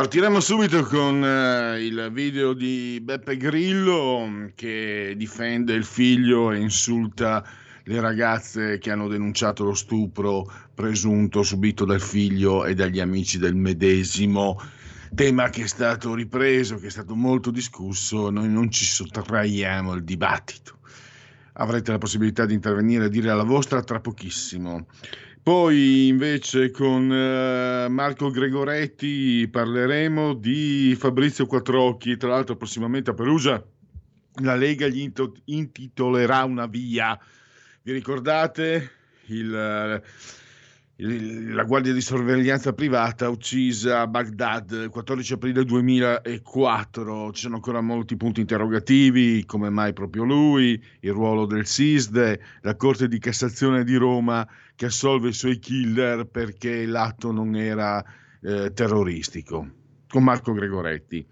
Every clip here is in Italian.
Partiremo subito con eh, il video di Beppe Grillo che difende il figlio e insulta le ragazze che hanno denunciato lo stupro presunto subito dal figlio e dagli amici del medesimo. Tema che è stato ripreso, che è stato molto discusso, noi non ci sottraiamo al dibattito. Avrete la possibilità di intervenire e dire la vostra tra pochissimo. Poi invece con eh, Marco Gregoretti parleremo di Fabrizio Quattrocchi, tra l'altro prossimamente a Perugia la Lega gli intitolerà una via. Vi ricordate il, il, la guardia di sorveglianza privata uccisa a Baghdad il 14 aprile 2004? Ci sono ancora molti punti interrogativi, come mai proprio lui, il ruolo del SISDE, la Corte di Cassazione di Roma che assolve i suoi killer perché l'atto non era eh, terroristico, con Marco Gregoretti.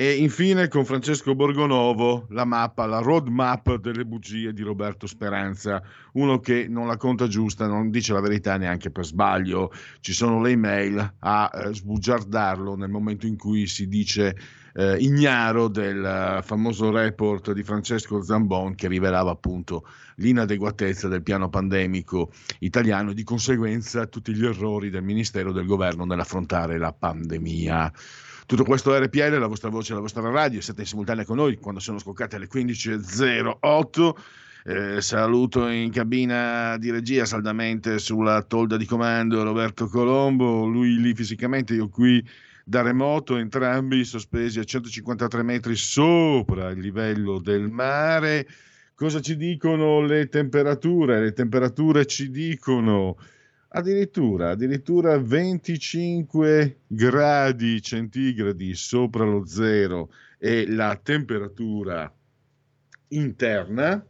E infine con Francesco Borgonovo la mappa, la roadmap delle bugie di Roberto Speranza, uno che non la conta giusta, non dice la verità neanche per sbaglio. Ci sono le email a eh, sbugiardarlo nel momento in cui si dice eh, ignaro del famoso report di Francesco Zambon che rivelava appunto l'inadeguatezza del piano pandemico italiano e di conseguenza tutti gli errori del Ministero del Governo nell'affrontare la pandemia. Tutto questo RPL, la vostra voce, la vostra radio, siete in simultanea con noi quando sono scoccate alle 15.08. Eh, saluto in cabina di regia saldamente sulla tolda di comando Roberto Colombo, lui lì fisicamente, io qui da remoto, entrambi sospesi a 153 metri sopra il livello del mare. Cosa ci dicono le temperature? Le temperature ci dicono addirittura, addirittura 25 gradi centigradi sopra lo zero e la temperatura interna,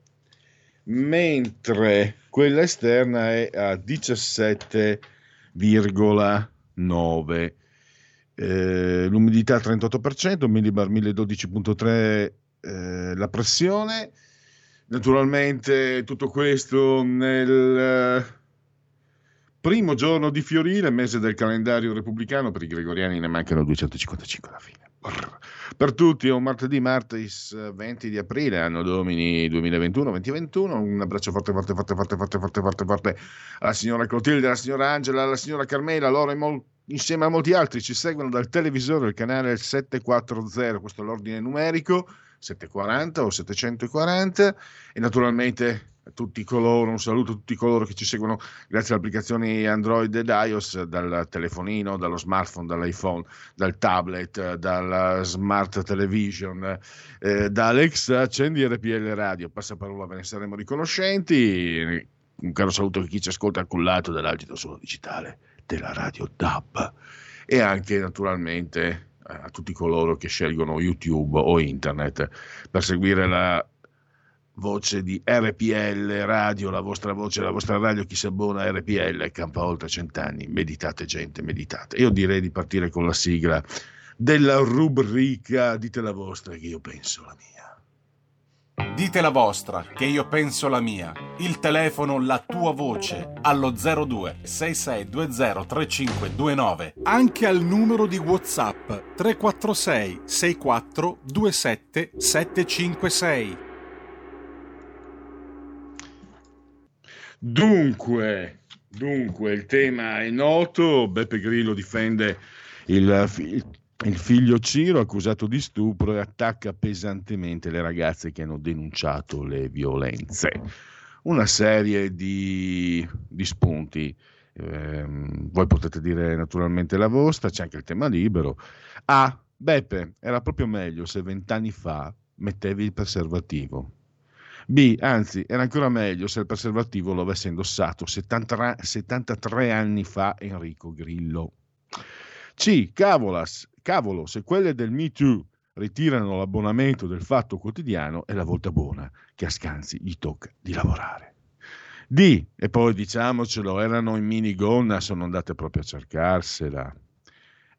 mentre quella esterna è a 17,9 eh, l'umidità 38%, millibar 1012.3 eh, la pressione. Naturalmente tutto questo nel primo giorno di Fiorile, mese del calendario repubblicano, per i gregoriani ne mancano 255 alla fine. Per tutti è un martedì, martis 20 di aprile, anno domini 2021-2021. Un abbraccio forte, forte, forte, forte, forte, forte, forte, forte alla signora Clotilde, alla signora Angela, alla signora Carmela, loro mol- insieme a molti altri ci seguono dal televisore, il canale 740, questo è l'ordine numerico, 740 o 740 e naturalmente tutti coloro, un saluto a tutti coloro che ci seguono grazie alle applicazioni Android ed iOS, dal telefonino, dallo smartphone, dall'iPhone, dal tablet, dalla smart television, eh, da Alexa, accendi RPL Radio, passaparola, ve ne saremo riconoscenti. Un caro saluto a chi ci ascolta al cullato dell'agito solo digitale della radio DAB e anche naturalmente a tutti coloro che scelgono YouTube o internet per seguire la voce di RPL Radio, la vostra voce, la vostra radio, chi si abbona a RPL campa oltre cent'anni. Meditate gente, meditate. Io direi di partire con la sigla della rubrica Dite la vostra che io penso la mia. Dite la vostra che io penso la mia. Il telefono, la tua voce allo 02 6620 3529. Anche al numero di WhatsApp 346 64 27 756. Dunque, dunque, il tema è noto, Beppe Grillo difende il, il, figlio Ciro accusato di stupro e attacca pesantemente le ragazze che hanno denunciato le violenze. una serie di, di spunti. Eh, voi potete dire naturalmente la vostra, c'è anche il tema libero. A. Beppe, era proprio meglio se vent'anni fa mettevi il preservativo. B. Anzi, era ancora meglio se il preservativo lo avesse indossato 73, 73 anni fa Enrico Grillo. C. Cavolas, cavolo, se quelle del Me Too ritirano l'abbonamento del Fatto Quotidiano è la volta buona che a Scanzi gli tocca di lavorare. D. E poi diciamocelo, erano in minigonna, sono andate proprio a cercarsela.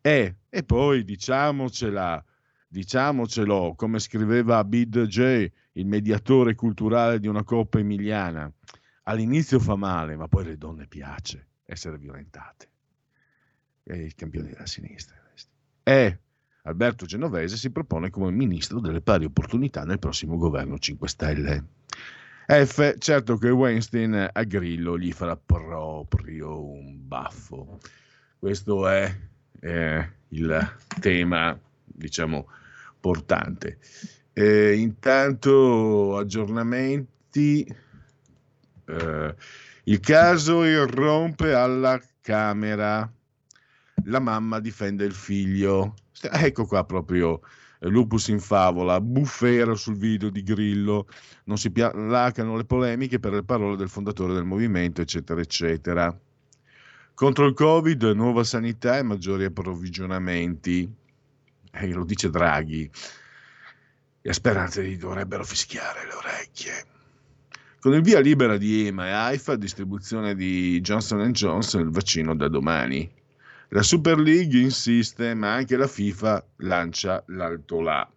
E. E poi diciamocela, diciamocelo, come scriveva Bid J, il mediatore culturale di una coppa emiliana. All'inizio fa male, ma poi alle donne piace essere violentate. E i campioni della sinistra. E Alberto Genovese si propone come ministro delle pari opportunità nel prossimo governo 5 Stelle. F, certo che Weinstein a Grillo gli farà proprio un baffo. Questo è eh, il tema, diciamo, portante. Eh, intanto aggiornamenti. Eh, il caso irrompe alla Camera. La mamma difende il figlio. Ecco qua proprio eh, Lupus in favola, bufera sul video di Grillo, non si placano le polemiche per le parole del fondatore del movimento, eccetera, eccetera. Contro il Covid, nuova sanità e maggiori approvvigionamenti. Eh, lo dice Draghi. E a speranze gli dovrebbero fischiare le orecchie. Con il via libera di EMA e AIFA, distribuzione di Johnson Johnson, il vaccino da domani. La Super League insiste, ma anche la FIFA lancia l'alto là.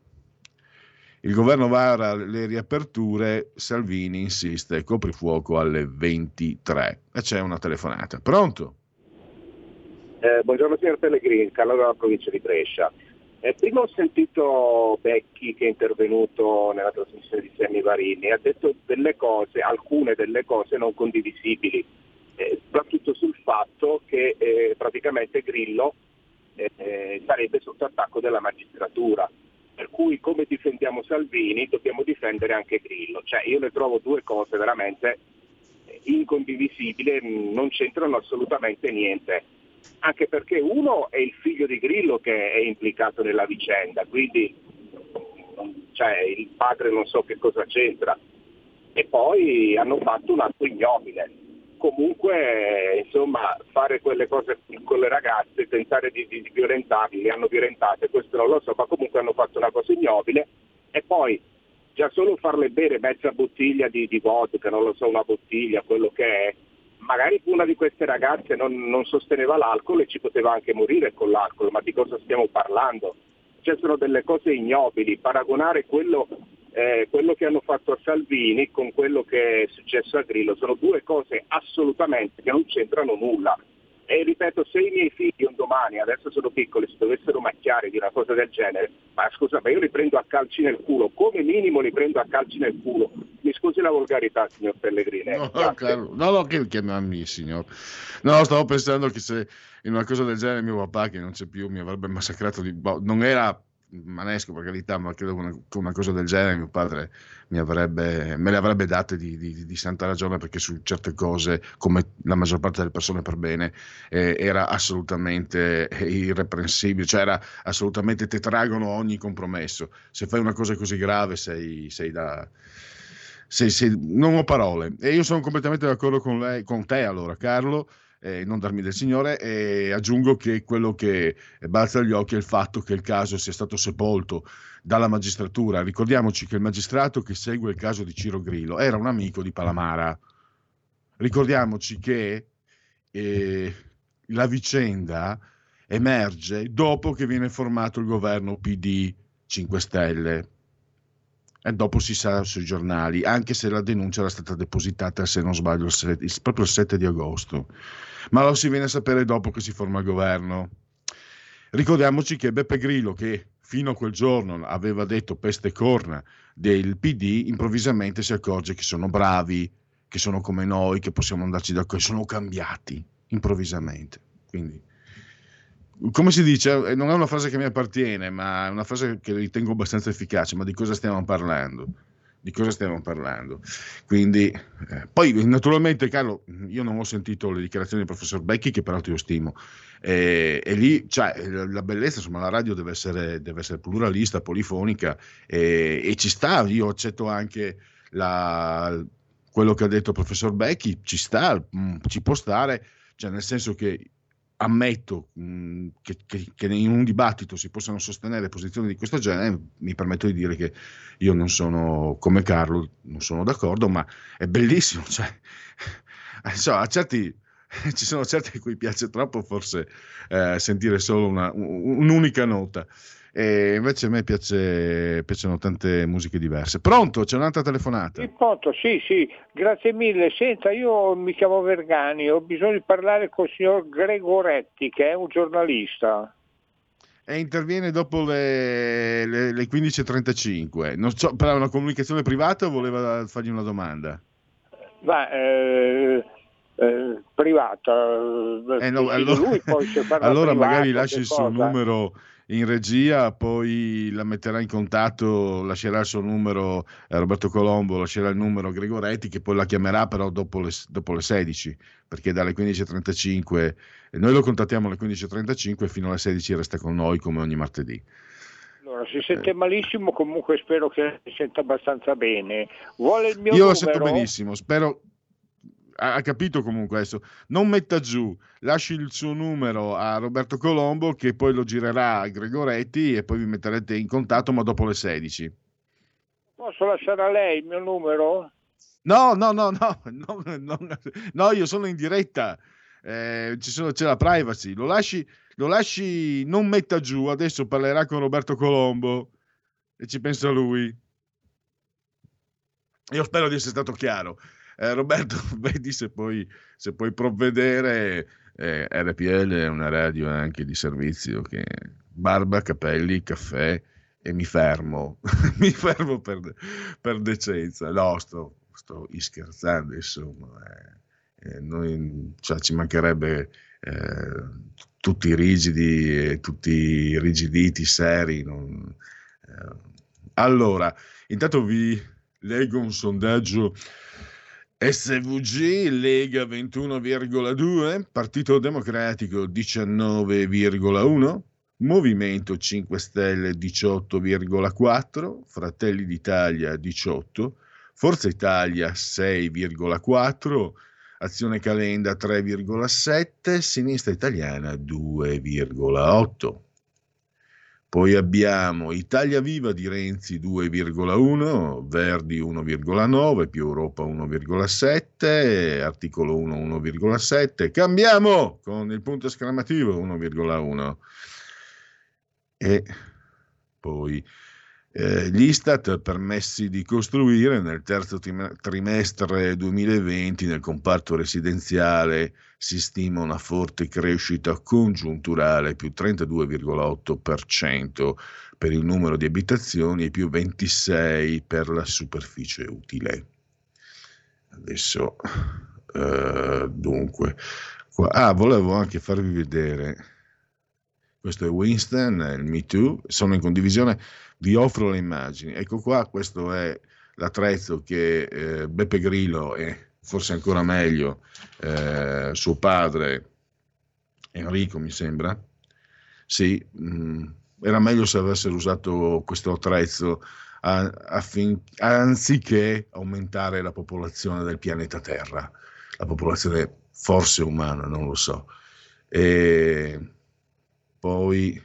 Il governo vara le riaperture, Salvini insiste, coprifuoco alle 23. E c'è una telefonata. Pronto? Eh, buongiorno signor Pellegrini, Carlo della provincia di Brescia. Eh, prima ho sentito Becchi che è intervenuto nella trasmissione di Sammy Varini ha detto delle cose, alcune delle cose non condivisibili eh, soprattutto sul fatto che eh, praticamente Grillo eh, eh, sarebbe sotto attacco della magistratura. Per cui come difendiamo Salvini dobbiamo difendere anche Grillo. Cioè, io ne trovo due cose veramente incondivisibili, non c'entrano assolutamente niente. Anche perché uno è il figlio di Grillo che è implicato nella vicenda, quindi cioè, il padre non so che cosa c'entra. E poi hanno fatto un atto ignobile comunque insomma, fare quelle cose con le ragazze, tentare di, di, violentarli, le hanno violentate, questo non lo so, ma comunque hanno fatto una cosa ignobile e poi già solo farle bere mezza bottiglia di, di vodka, non lo so, una bottiglia, quello che è, magari una di queste ragazze non, non sosteneva l'alcol e ci poteva anche morire con l'alcol, ma di cosa stiamo parlando? Cioè sono delle cose ignobili, paragonare quello eh, quello che hanno fatto a Salvini con quello che è successo a Grillo sono due cose assolutamente che non c'entrano nulla. E ripeto, se i miei figli un domani, adesso sono piccoli, si dovessero macchiare di una cosa del genere, ma scusa, ma io li prendo a calci nel culo, come minimo li prendo a calci nel culo. Mi scusi la volgarità, signor Pellegrini. No, no, claro. no, no, che chiamarmi signor. No, stavo pensando che se in una cosa del genere mio papà, che non c'è più, mi avrebbe massacrato di... Non era manesco per carità, ma credo che una, cosa del genere mio padre avrebbe, me le avrebbe date di, di, di, santa ragione perché su certe cose, come la maggior parte delle persone per bene, eh, era assolutamente irreprensibile, cioè era assolutamente tetragono ogni compromesso. Se fai una cosa così grave sei, sei da... Sei, sei, non ho parole e io sono completamente d'accordo con, lei, con te allora Carlo eh, non darmi del Signore, e aggiungo che quello che balza agli occhi è il fatto che il caso sia stato sepolto dalla magistratura. Ricordiamoci che il magistrato che segue il caso di Ciro Grillo era un amico di Palamara. Ricordiamoci che eh, la vicenda emerge dopo che viene formato il governo PD 5 Stelle e dopo si sa sui giornali, anche se la denuncia era stata depositata, se non sbaglio, il 7, proprio il 7 di agosto. Ma lo si viene a sapere dopo che si forma il governo. Ricordiamoci che Beppe Grillo, che fino a quel giorno aveva detto peste corna del PD, improvvisamente si accorge che sono bravi, che sono come noi, che possiamo andarci d'accordo, sono cambiati improvvisamente. Quindi come si dice, eh, non è una frase che mi appartiene, ma è una frase che ritengo abbastanza efficace, ma di cosa stiamo parlando? di cosa stiamo parlando. Quindi, eh, poi naturalmente, Carlo, io non ho sentito le dichiarazioni del professor Becchi, che peraltro io stimo, eh, e lì cioè, la bellezza, insomma, la radio deve essere, deve essere pluralista, polifonica, eh, e ci sta, io accetto anche la, quello che ha detto il professor Becchi, ci sta, mm, ci può stare, cioè nel senso che ammetto mh, che, che, che, in un dibattito si possano sostenere posizioni di questo genere, mi permetto di dire che io non sono come Carlo, non sono d'accordo, ma è bellissimo. Cioè, so, a certi, ci sono certi a cui piace troppo forse eh, sentire solo una, un'unica nota. E invece a me piace, piacciono tante musiche diverse. Pronto? C'è un'altra telefonata? Sì, pronto, sì, sì, grazie mille. Senta, io mi chiamo Vergani, ho bisogno di parlare con il signor Gregoretti, che è un giornalista. E interviene dopo le, le, le 15.35. Non so, per una comunicazione privata o voleva fargli una domanda? Ma, eh, eh, privata. Eh no, allora, allora privata, magari lasci il suo numero in regia, poi la metterà in contatto, lascerà il suo numero eh, Roberto Colombo, lascerà il numero Gregoretti che poi la chiamerà però dopo le, dopo le 16, perché dalle 15.35, noi lo contattiamo alle 15.35 e fino alle 16 resta con noi come ogni martedì. Allora, si sente eh. malissimo, comunque spero che si senta abbastanza bene. Vuole il mio Io numero? lo sento benissimo, spero ha, capito comunque adesso, non metta giù, lasci il suo numero a Roberto Colombo che poi lo girerà a Gregoretti e poi vi metterete in contatto ma dopo le 16. Posso lasciare a lei il mio numero? No, no, no, no, no, no, no io sono in diretta, eh, sono, c'è la privacy, lo lasci, lo lasci, non metta giù, adesso parlerà con Roberto Colombo e ci pensa lui. Io spero di essere stato chiaro. Eh, Roberto, vedi se puoi, se puoi provvedere. Eh, RPL è una radio anche di servizio che barba, capelli, caffè e mi fermo, mi fermo per, per, decenza. No, sto, sto scherzando, insomma. Eh, eh, noi, cioè, ci mancherebbe eh, tutti rigidi, e tutti rigiditi, seri. Non, eh. allora, intanto vi leggo un sondaggio SVG Lega 21,2, Partito Democratico 19,1, Movimento 5 Stelle 18,4, Fratelli d'Italia 18, Forza Italia 6,4, Azione Calenda 3,7, Sinistra Italiana 2,8. Poi abbiamo Italia Viva di Renzi 2,1, Verdi 1,9, più Europa 1,7, articolo 1 1,7. Cambiamo con il punto esclamativo 1,1. E poi eh, gli Istat permessi di costruire nel terzo trimestre 2020 nel comparto residenziale si stima una forte crescita congiunturale più 32,8% per il numero di abitazioni e più 26% per la superficie utile. Adesso, eh, dunque, qua, ah, volevo anche farvi vedere, questo è Winston, il Me Too, sono in condivisione, vi offro le immagini. Ecco qua, questo è l'attrezzo che eh, Beppe Grillo e forse ancora meglio, eh, suo padre, Enrico mi sembra, sì, mh, mm, era meglio se avessero usato questo attrezzo a, affin, anziché aumentare la popolazione del pianeta Terra, la popolazione forse umana, non lo so. E poi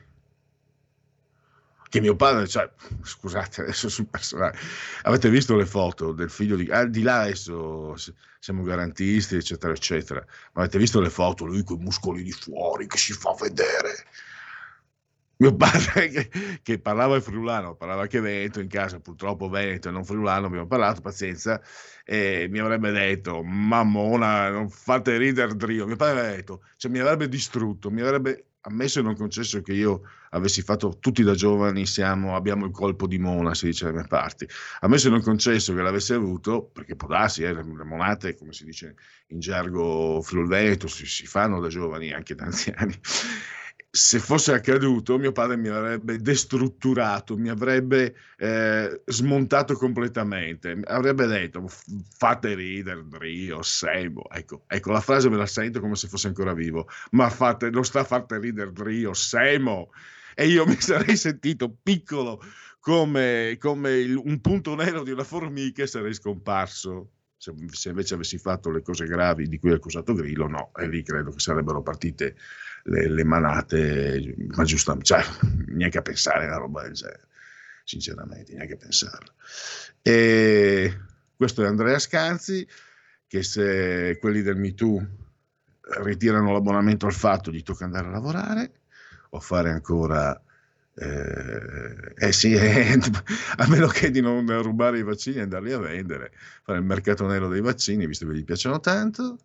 che mio padre, cioè, scusate adesso sul personale, avete visto le foto del figlio di, al di là adesso siamo garantisti eccetera eccetera, ma avete visto le foto, lui con i muscoli di fuori che si fa vedere, mio padre che, che parlava in friulano, parlava anche Veneto in casa, purtroppo Veneto e non friulano, abbiamo parlato, pazienza, e mi avrebbe detto, mammona, non fate ridere Drio, mio padre avrebbe detto, cioè mi avrebbe distrutto, mi avrebbe ammesso e non concesso che io avessi fatto tutti da giovani siamo, abbiamo il colpo di mona, si dice dalle mie parti. Ammesso e non concesso che l'avessi avuto, perché può darsi, eh, le, monate, come si dice in gergo friulveneto, si, si fanno da giovani, anche da anziani. Se fosse accaduto, mio padre mi avrebbe destrutturato, mi avrebbe eh, smontato completamente, avrebbe detto fate ridere, Dio, Semo. Ecco, ecco, la frase me la sento come se fosse ancora vivo, ma fate, non sta a fate ridere, Dio, Semo. E io mi sarei sentito piccolo come, come il, un punto nero di una formica e sarei scomparso. Se, se, invece avessi fatto le cose gravi di cui è accusato Grillo, no, e lì credo che sarebbero partite le, le manate, ma giusto, cioè, neanche a pensare a una roba del genere, sinceramente, neanche a pensarla. E questo è Andrea Scanzi, che se quelli del MeToo ritirano l'abbonamento al fatto gli tocca andare a lavorare o fare ancora eh, eh sì, eh, a meno che di non rubare i vaccini e andarli a vendere, fare il mercato nero dei vaccini, visto che gli piacciono tanto.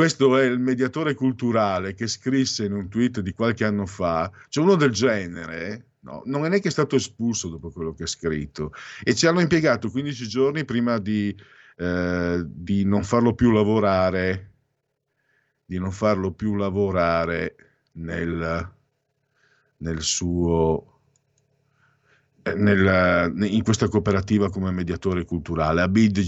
Questo è il mediatore culturale che scrisse in un tweet di qualche anno fa, cioè uno del genere, no, non è neanche stato espulso dopo quello che ha scritto. E ci hanno impiegato 15 giorni prima di, eh, di non farlo più lavorare, di non farlo più lavorare nel, nel suo, eh, in questa cooperativa come mediatore culturale. Abid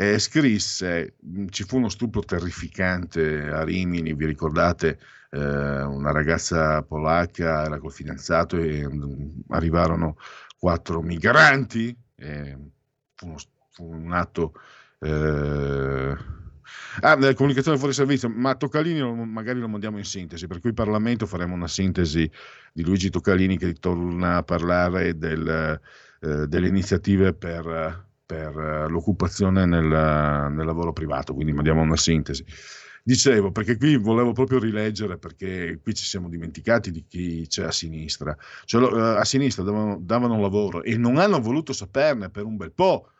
eh, scrisse, ci fu uno stupro terrificante a Rimini, vi ricordate, eh, una ragazza polacca era col fidanzato e um, arrivarono quattro migranti, fu uno, fu, un atto... Eh, Ah, comunicazione fuori servizio, ma Toccalini magari lo mandiamo in sintesi, per cui Parlamento faremo una sintesi di Luigi Toccalini che torna a parlare del, eh, delle iniziative per, per l'occupazione nel, nel, lavoro privato, quindi mandiamo una sintesi. Dicevo, perché qui volevo proprio rileggere, perché qui ci siamo dimenticati di chi c'è a sinistra. Cioè, eh, a sinistra davano, davano lavoro e non hanno voluto saperne per un bel po'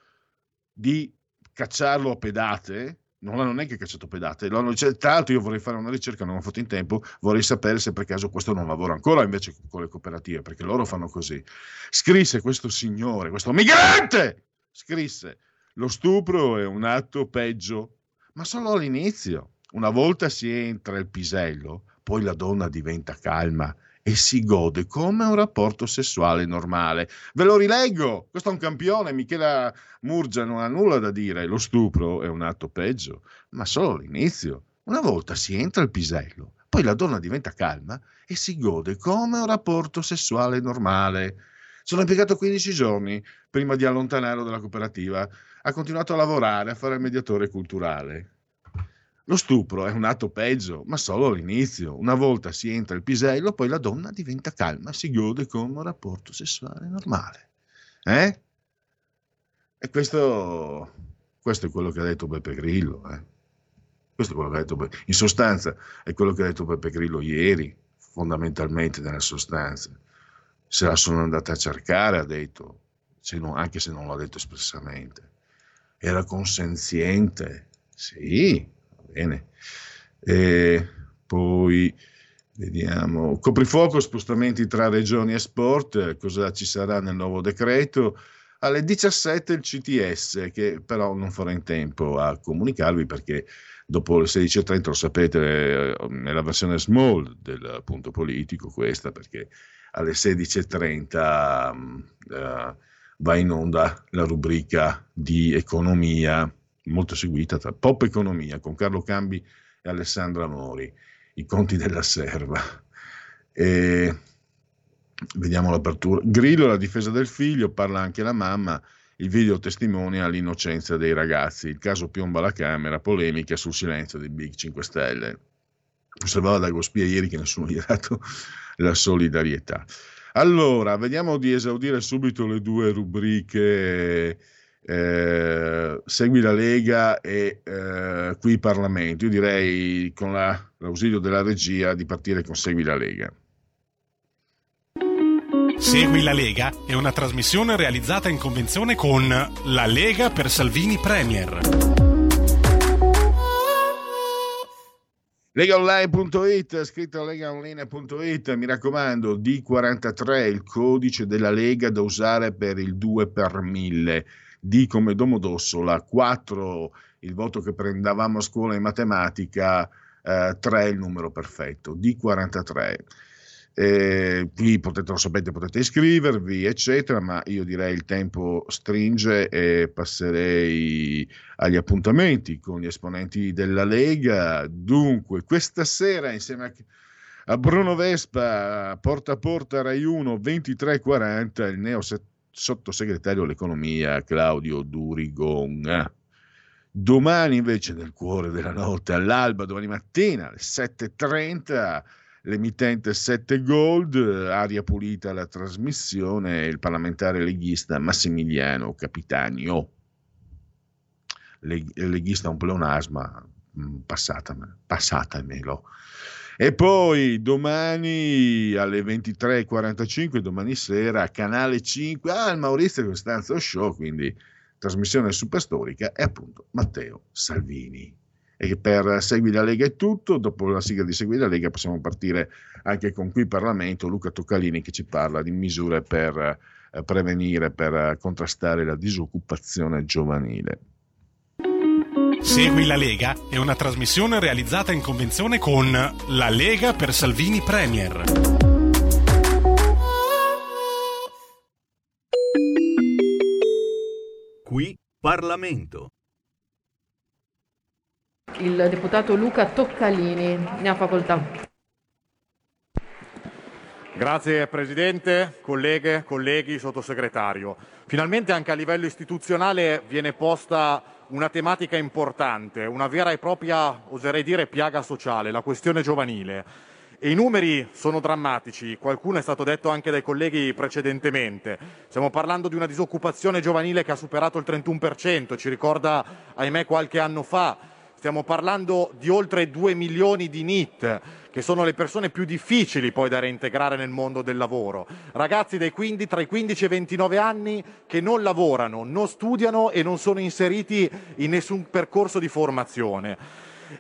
di cacciarlo a pedate non l'hanno neanche cacciato pedate. Cioè, tra l'altro, io vorrei fare una ricerca, non ho fatto in tempo. Vorrei sapere se per caso questo non lavora ancora invece con le cooperative, perché loro fanno così. Scrisse questo signore, questo migrante, scrisse: Lo stupro è un atto peggio, ma solo all'inizio. Una volta si entra il pisello, poi la donna diventa calma e si gode come un rapporto sessuale normale. Ve lo rileggo, questo è un campione, Michela Murgia non ha nulla da dire, lo stupro è un atto peggio, ma solo l'inizio. Una volta si entra al pisello, poi la donna diventa calma e si gode come un rapporto sessuale normale. Sono impiegato 15 giorni prima di allontanarlo dalla cooperativa. Ha continuato a lavorare, a fare il mediatore culturale. Lo stupro è un atto peggio, ma solo all'inizio. Una volta si entra il pisello, poi la donna diventa calma, si gode come un rapporto sessuale normale. Eh? E questo, questo è quello che ha detto Beppe Grillo. Eh? Questo è quello che ha detto In sostanza, è quello che ha detto Beppe Grillo ieri, fondamentalmente nella sostanza. Se la sono andata a cercare, ha detto, se non, anche se non l'ha detto espressamente. Era consenziente, sì, bene. E poi vediamo, coprifuoco, spostamenti tra regioni e sport, cosa ci sarà nel nuovo decreto? Alle 17 il CTS, che però non farò in tempo a comunicarvi perché dopo le 16.30 lo sapete, è la versione small del punto politico questa, perché alle 16.30 uh, eh, va in onda la rubrica di economia molto seguita, tra Pop Economia con Carlo Cambi e Alessandra Mori, i conti della serva. E vediamo l'apertura. Grillo, la difesa del figlio, parla anche la mamma, il video testimonia l'innocenza dei ragazzi, il caso piomba la Camera, polemica sul silenzio dei Big 5 Stelle. Osservava Dago Spia ieri che nessuno gli ha dato la solidarietà. Allora, vediamo di esaudire subito le due rubriche eh, segui la Lega e eh, qui Parlamento. Io direi con la, l'ausilio della regia di partire con Segui la Lega. Segui la Lega è una trasmissione realizzata in convenzione con La Lega per Salvini Premier. Legaonline.it, scritto legaonline.it, mi raccomando, D43, il codice della Lega da usare per il 2 per 1000 D come Domodossola, 4 il voto che prendavamo a scuola in matematica, eh, 3 è il numero perfetto, D43. Eh, qui potete, lo sapete, potete iscrivervi, eccetera, ma io direi il tempo stringe e passerei agli appuntamenti con gli esponenti della Lega. Dunque, questa sera insieme a, a Bruno Vespa, porta a porta Rai 1, 23.40, il neo sottosegretario all'economia Claudio Durigon. Domani invece nel cuore della notte, all'alba, domani mattina alle 7.30, l'emittente 7 Gold, aria pulita alla trasmissione, il parlamentare leghista Massimiliano Capitanio. leghista un pleonasma, mm, passatamelo. passatemelo. E poi domani alle 23.45, domani sera, canale 5, ah, il Maurizio Costanzo Show, quindi trasmissione superstorica, è appunto Matteo Salvini. E per Segui la Lega è tutto, dopo la sigla di Segui la Lega possiamo partire anche con qui Parlamento, Luca Toccalini che ci parla di misure per eh, prevenire, per contrastare la disoccupazione giovanile. Segui la Lega è una trasmissione realizzata in convenzione con La Lega per Salvini Premier. Qui Parlamento. Il deputato Luca Toccalini ne ha facoltà. Grazie Presidente, colleghe, colleghi, sottosegretario. Finalmente anche a livello istituzionale viene posta una tematica importante, una vera e propria, oserei dire, piaga sociale, la questione giovanile. E I numeri sono drammatici, qualcuno è stato detto anche dai colleghi precedentemente. Stiamo parlando di una disoccupazione giovanile che ha superato il 31%, ci ricorda, ahimè, qualche anno fa. Stiamo parlando di oltre 2 milioni di NIT, che sono le persone più difficili poi da reintegrare nel mondo del lavoro. Ragazzi dai 15, tra i 15 e i 29 anni che non lavorano, non studiano e non sono inseriti in nessun percorso di formazione.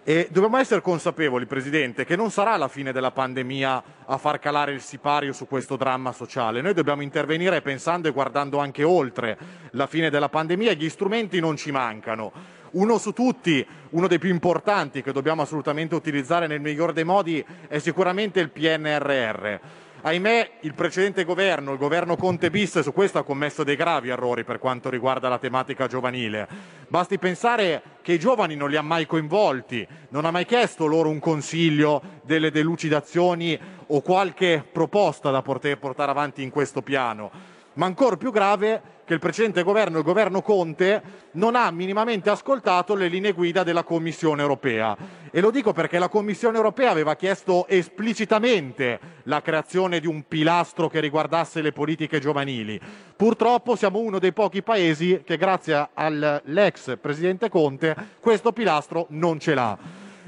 E dobbiamo essere consapevoli, Presidente, che non sarà la fine della pandemia a far calare il sipario su questo dramma sociale. Noi dobbiamo intervenire pensando e guardando anche oltre la fine della pandemia e gli strumenti non ci mancano. Uno su tutti, uno dei più importanti che dobbiamo assolutamente utilizzare nel miglior dei modi è sicuramente il PNRR. Ahimè, il precedente governo, il governo Conte bis, su questo ha commesso dei gravi errori per quanto riguarda la tematica giovanile. Basti pensare che i giovani non li ha mai coinvolti, non ha mai chiesto loro un consiglio, delle delucidazioni o qualche proposta da poter portare avanti in questo piano ma ancora più grave che il precedente governo, il governo Conte, non ha minimamente ascoltato le linee guida della Commissione europea. E lo dico perché la Commissione europea aveva chiesto esplicitamente la creazione di un pilastro che riguardasse le politiche giovanili. Purtroppo siamo uno dei pochi paesi che grazie all'ex presidente Conte questo pilastro non ce l'ha.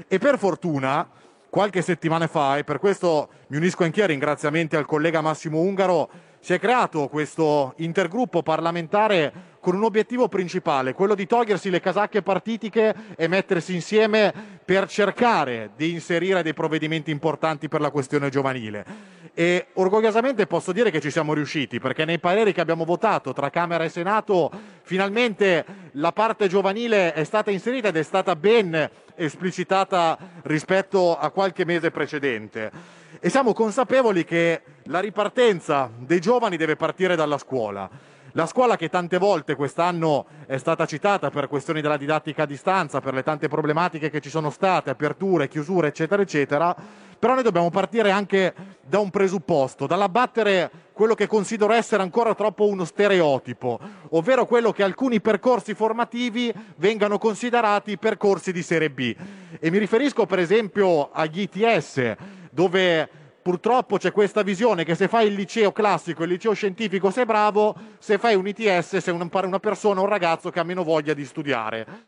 E per fortuna qualche settimana fa, e per questo mi unisco anch'io ai ringraziamenti al collega Massimo Ungaro, si è creato questo intergruppo parlamentare con un obiettivo principale, quello di togliersi le casacche partitiche e mettersi insieme per cercare di inserire dei provvedimenti importanti per la questione giovanile. E orgogliosamente posso dire che ci siamo riusciti, perché nei pareri che abbiamo votato tra Camera e Senato, finalmente la parte giovanile è stata inserita ed è stata ben esplicitata rispetto a qualche mese precedente e siamo consapevoli che la ripartenza dei giovani deve partire dalla scuola. La scuola che tante volte quest'anno è stata citata per questioni della didattica a distanza, per le tante problematiche che ci sono state, aperture, chiusure, eccetera, eccetera, però noi dobbiamo partire anche da un presupposto, dall'abbattere quello che considero essere ancora troppo uno stereotipo, ovvero quello che alcuni percorsi formativi vengano considerati percorsi di serie B. E mi riferisco per esempio agli ITS, dove purtroppo c'è questa visione che se fai il liceo classico, il liceo scientifico sei bravo, se fai un ITS sei una persona, un ragazzo che ha meno voglia di studiare.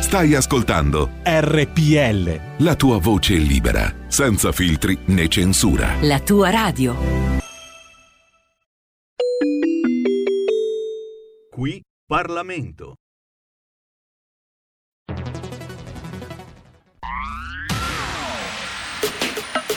Stai ascoltando RPL. La tua voce libera, senza filtri né censura. La tua radio. Qui Parlamento.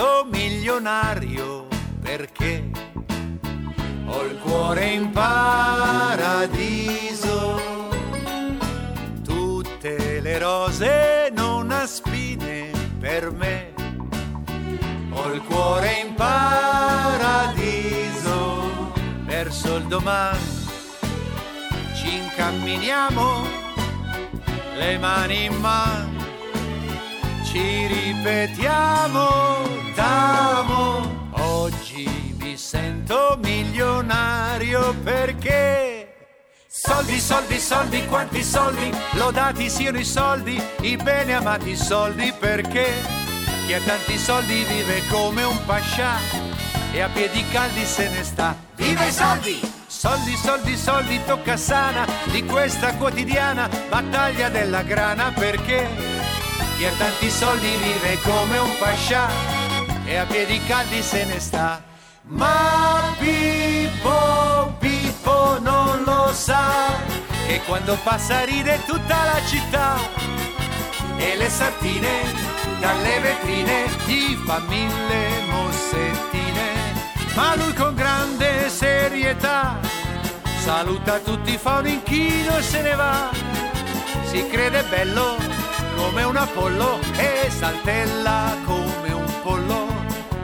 Sento milionario perché ho il cuore in paradiso. Tutte le rose non ha spine per me. Ho il cuore in paradiso verso il domani. Ci incamminiamo, le mani in mano ci ripetiamo d'amo. Oggi mi sento milionario perché soldi, soldi, soldi, quanti soldi, lodati siano i soldi, i bene amati soldi perché chi ha tanti soldi vive come un pascià e a piedi caldi se ne sta. Viva i soldi! Soldi, soldi, soldi, tocca sana di questa quotidiana battaglia della grana perché chi ha tanti soldi vive come un pascià e a piedi caldi se ne sta. Ma Pippo, Pippo non lo sa che quando passa ride tutta la città e le sartine dalle vetrine gli fa mille mossettine. Ma lui con grande serietà saluta tutti, fa un inchino e se ne va. Si crede bello come un Apollo e saltella come un pollo.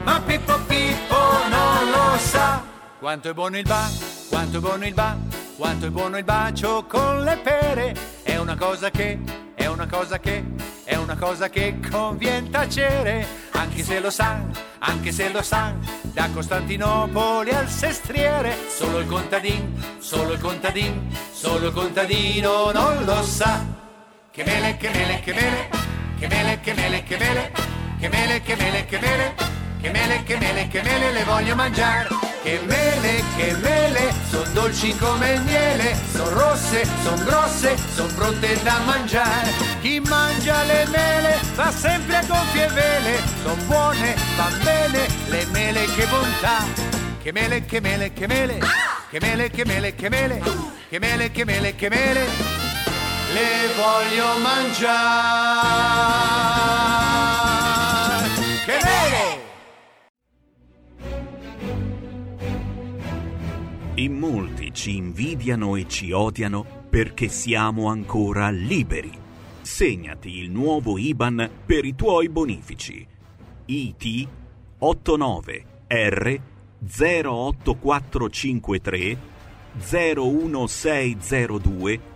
Ma Pippo Pippo non lo sa quanto è buono il ba, quanto è buono il ba, quanto è buono il bacio con le pere. È una cosa che, è una cosa che, è una cosa che conviene tacere, anche se lo sa, anche se lo sa, da Costantinopoli al Sestriere, solo il contadin, solo il contadin, solo il contadino non lo sa. Che mele, che mele, che mele, che mele, che mele, che mele, che mele, che mele, che mele, che mele, che mele, che mele, le voglio mangiare. Che mele, che mele, son dolci come il miele, son rosse, son grosse, son pronte da mangiare. Chi mangia le mele va sempre a gonfie vele, son buone, van bene, le mele che bontà. Che mele, che mele, che mele, che mele, che mele, che mele, che mele, che mele, che mele, le voglio mangiare. Che mele! In molti ci invidiano e ci odiano perché siamo ancora liberi. Segnati il nuovo IBAN per i tuoi bonifici. IT 89 R 08453 01602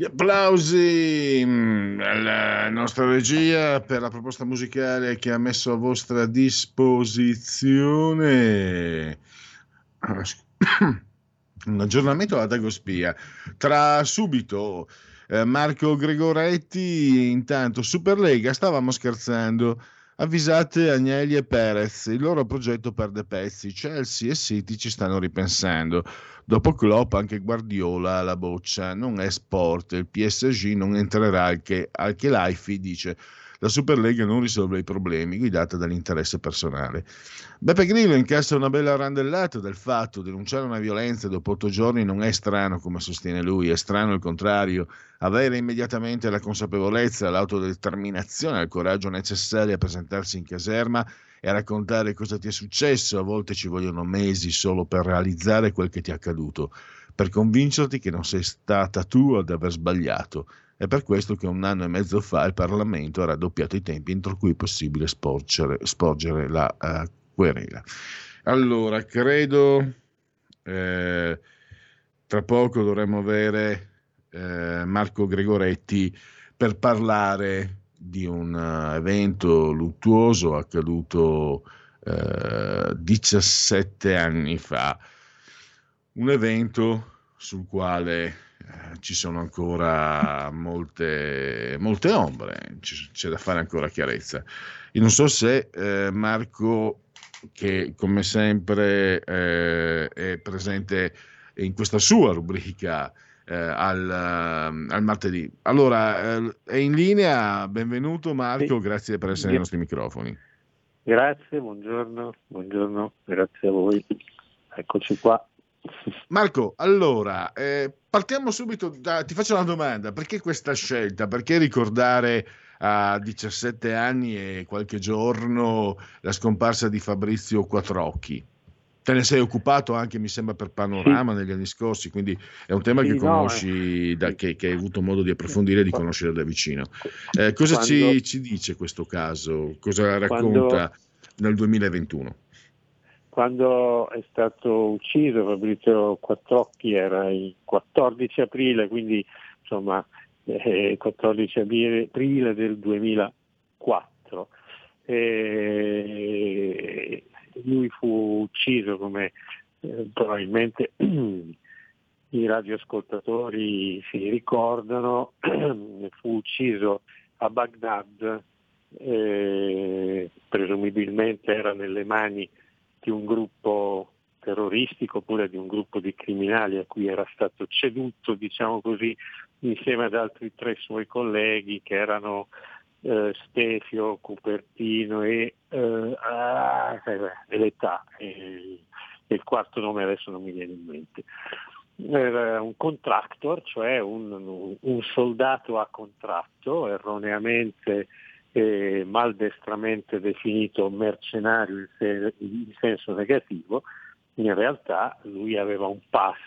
Gli applausi mm, alla nostra regia per la proposta musicale che ha messo a vostra disposizione. Un aggiornamento alla Dagospia. Tra subito eh, Marco Gregoretti, intanto Superlega, stavamo scherzando. Avvisate Agnelli e Perez, il loro progetto perde pezzi, Chelsea e City ci stanno ripensando. Dopo Klopp anche Guardiola alla boccia, non è sport, il PSG non entrerà al che, al che l'AIFI dice la Superlega non risolve i problemi, guidata dall'interesse personale. Beppe Grillo incassa una bella randellata del fatto denunciare una violenza dopo otto giorni non è strano come sostiene lui, è strano il contrario, avere immediatamente la consapevolezza, l'autodeterminazione, il coraggio necessari a presentarsi in caserma e a raccontare cosa ti è successo, a volte ci vogliono mesi solo per realizzare quel che ti è accaduto, per convincerti che non sei stata tu ad aver sbagliato. È per questo che un anno e mezzo fa il Parlamento ha raddoppiato i tempi entro cui è possibile sporgere, sporgere la uh, querela. Allora, credo eh, tra poco dovremmo avere eh, Marco Gregoretti per parlare di un uh, evento luttuoso accaduto uh, 17 anni fa, un evento sul quale eh, ci sono ancora molte, molte ombre, C- c'è da fare ancora chiarezza. Io non so se eh, Marco, che come sempre eh, è presente in questa sua rubrica eh, al, al, martedì. Allora, eh, è in linea, benvenuto Marco, sì. grazie per essere nei nostri microfoni. Grazie, buongiorno, buongiorno, grazie a voi. Eccoci qua. Marco, allora, eh, partiamo subito da, ti faccio una domanda, perché questa scelta? Perché ricordare a 17 anni e qualche giorno la scomparsa di Fabrizio Quattrocchi? Te ne sei occupato anche, mi sembra, per Panorama sì. negli anni scorsi, quindi è un tema sì, che conosci, no, da, che, che, hai avuto modo di approfondire e di conoscere da vicino. Eh, cosa quando, ci, ci, dice questo caso? Cosa racconta quando, nel 2021? Quando è stato ucciso Fabrizio Quattrocchi era il 14 aprile, quindi insomma eh, 14 aprile del 2004. E lui fu ucciso come eh, probabilmente i radioascoltatori si ricordano, fu ucciso a Baghdad, eh, presumibilmente era nelle mani di un gruppo terroristico oppure di un gruppo di criminali a cui era stato ceduto, diciamo così, insieme ad altri tre suoi colleghi che erano eh, Stefio, Cupertino e eh, ah, eh, l'età. Eh, il quarto nome adesso non mi viene in mente. Era un contractor, cioè un, un soldato a contratto, erroneamente eh, maldestramente definito mercenario in, se- in senso negativo, in realtà lui aveva un pass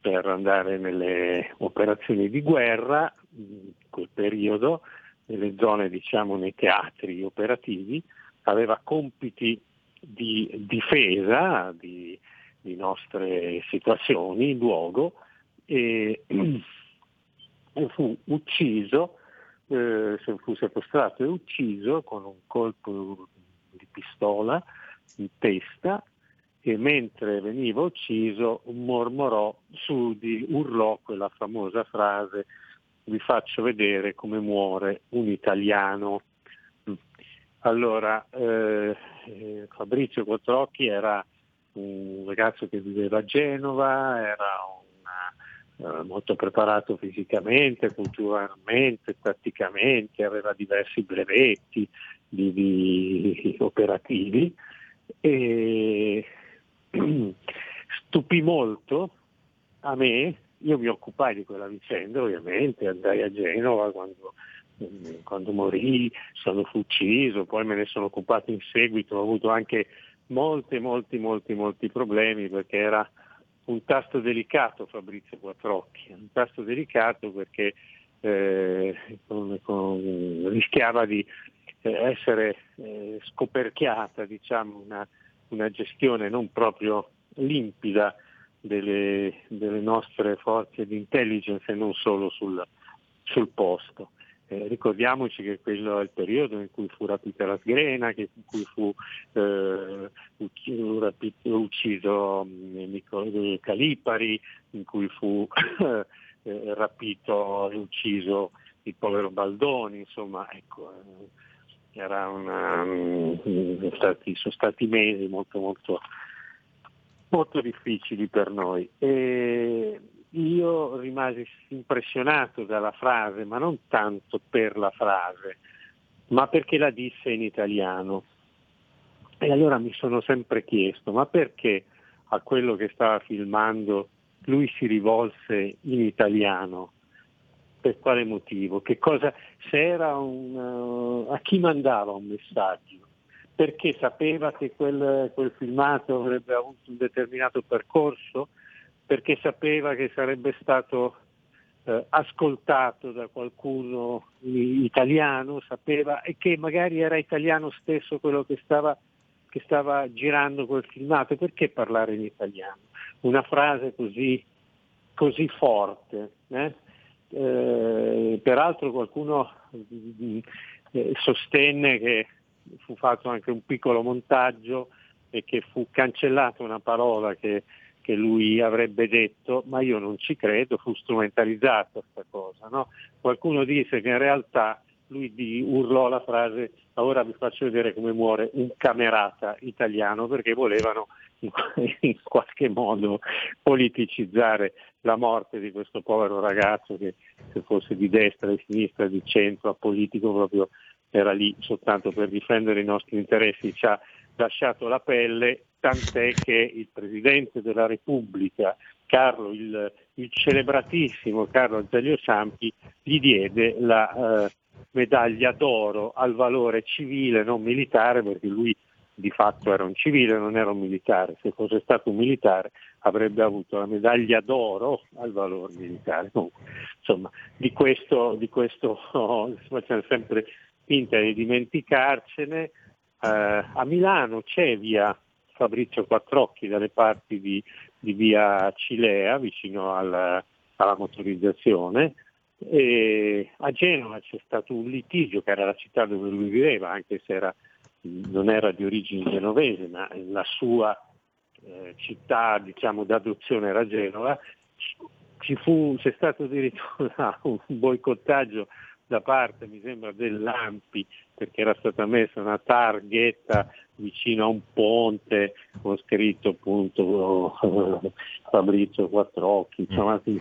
per andare nelle operazioni di guerra in quel periodo, nelle zone, diciamo, nei teatri operativi, aveva compiti di difesa di, di nostre situazioni luogo e, e fu ucciso eh, fu sequestrato e ucciso con un colpo di pistola in testa e mentre veniva ucciso mormorò su di urlò quella famosa frase vi faccio vedere come muore un italiano. Allora, eh, eh Fabrizio Quattrocchi era un ragazzo che viveva a Genova, era un eh, molto preparato fisicamente, culturalmente, tatticamente, aveva diversi brevetti di, di operativi e stupì molto a me, io mi occupai di quella vicenda ovviamente, andai a Genova quando, quando morì, sono fu ucciso, poi me ne sono occupato in seguito, ho avuto anche molti, molti, molti, molti problemi perché era un tasto delicato Fabrizio Quattrocchi, un tasto delicato perché eh, con, con, rischiava di eh, essere eh, scoperchiata diciamo, una, una, gestione non proprio limpida delle, delle, nostre forze di intelligence e non solo sul, sul posto. Eh, ricordiamoci che quello è il periodo in cui fu rapita la sgrena, che, in cui fu eh, ucciso, rapito, ucciso eh, Calipari, in cui fu eh, rapito e ucciso il povero Baldoni, insomma, ecco, Era una, mm, sono, stati, sono stati mesi molto, molto, molto difficili per noi. E io rimasi impressionato dalla frase, ma non tanto per la frase, ma perché la disse in italiano. E allora mi sono sempre chiesto, ma perché a quello che stava filmando lui si rivolse in italiano? Per quale motivo? Che cosa, un, uh, a chi mandava un messaggio? Perché sapeva che quel, quel filmato avrebbe avuto un determinato percorso? Perché sapeva che sarebbe stato eh, ascoltato da qualcuno italiano, sapeva e che magari era italiano stesso quello che stava, che stava girando quel filmato, perché parlare in italiano? Una frase così, così forte. Eh? Eh, peraltro qualcuno eh, sostenne che fu fatto anche un piccolo montaggio e che fu cancellata una parola che, che lui avrebbe detto, ma io non ci credo, fu strumentalizzata questa cosa. No? Qualcuno disse che in realtà lui urlò la frase ora vi faccio vedere come muore un camerata italiano perché volevano in qualche modo politicizzare la morte di questo povero ragazzo che se fosse di destra, di sinistra, di centro, a politico proprio era lì soltanto per difendere i nostri interessi, ci ha lasciato la pelle, tant'è che il Presidente della Repubblica, Carlo, il, il celebratissimo Carlo Azeglio Ciampi, gli diede la eh, medaglia d'oro al valore civile, non militare, perché lui di fatto era un civile, non era un militare. Se fosse stato un militare avrebbe avuto la medaglia d'oro al valore militare. Comunque, insomma, di questo, di questo oh, facciamo sempre finta di dimenticarcene. Eh, a Milano c'è via Fabrizio Quattrocchi dalle parti di, di via Cilea, vicino alla, alla motorizzazione, e a Genova c'è stato un litigio, che era la città dove lui viveva, anche se era, non era di origine genovese, ma la sua eh, città diciamo, d'adozione era Genova. Ci fu, c'è stato addirittura un boicottaggio da parte, mi sembra, dell'Ampi, perché era stata messa una targhetta vicino a un ponte con scritto appunto Fabrizio Quattrocchi. Insomma, mm.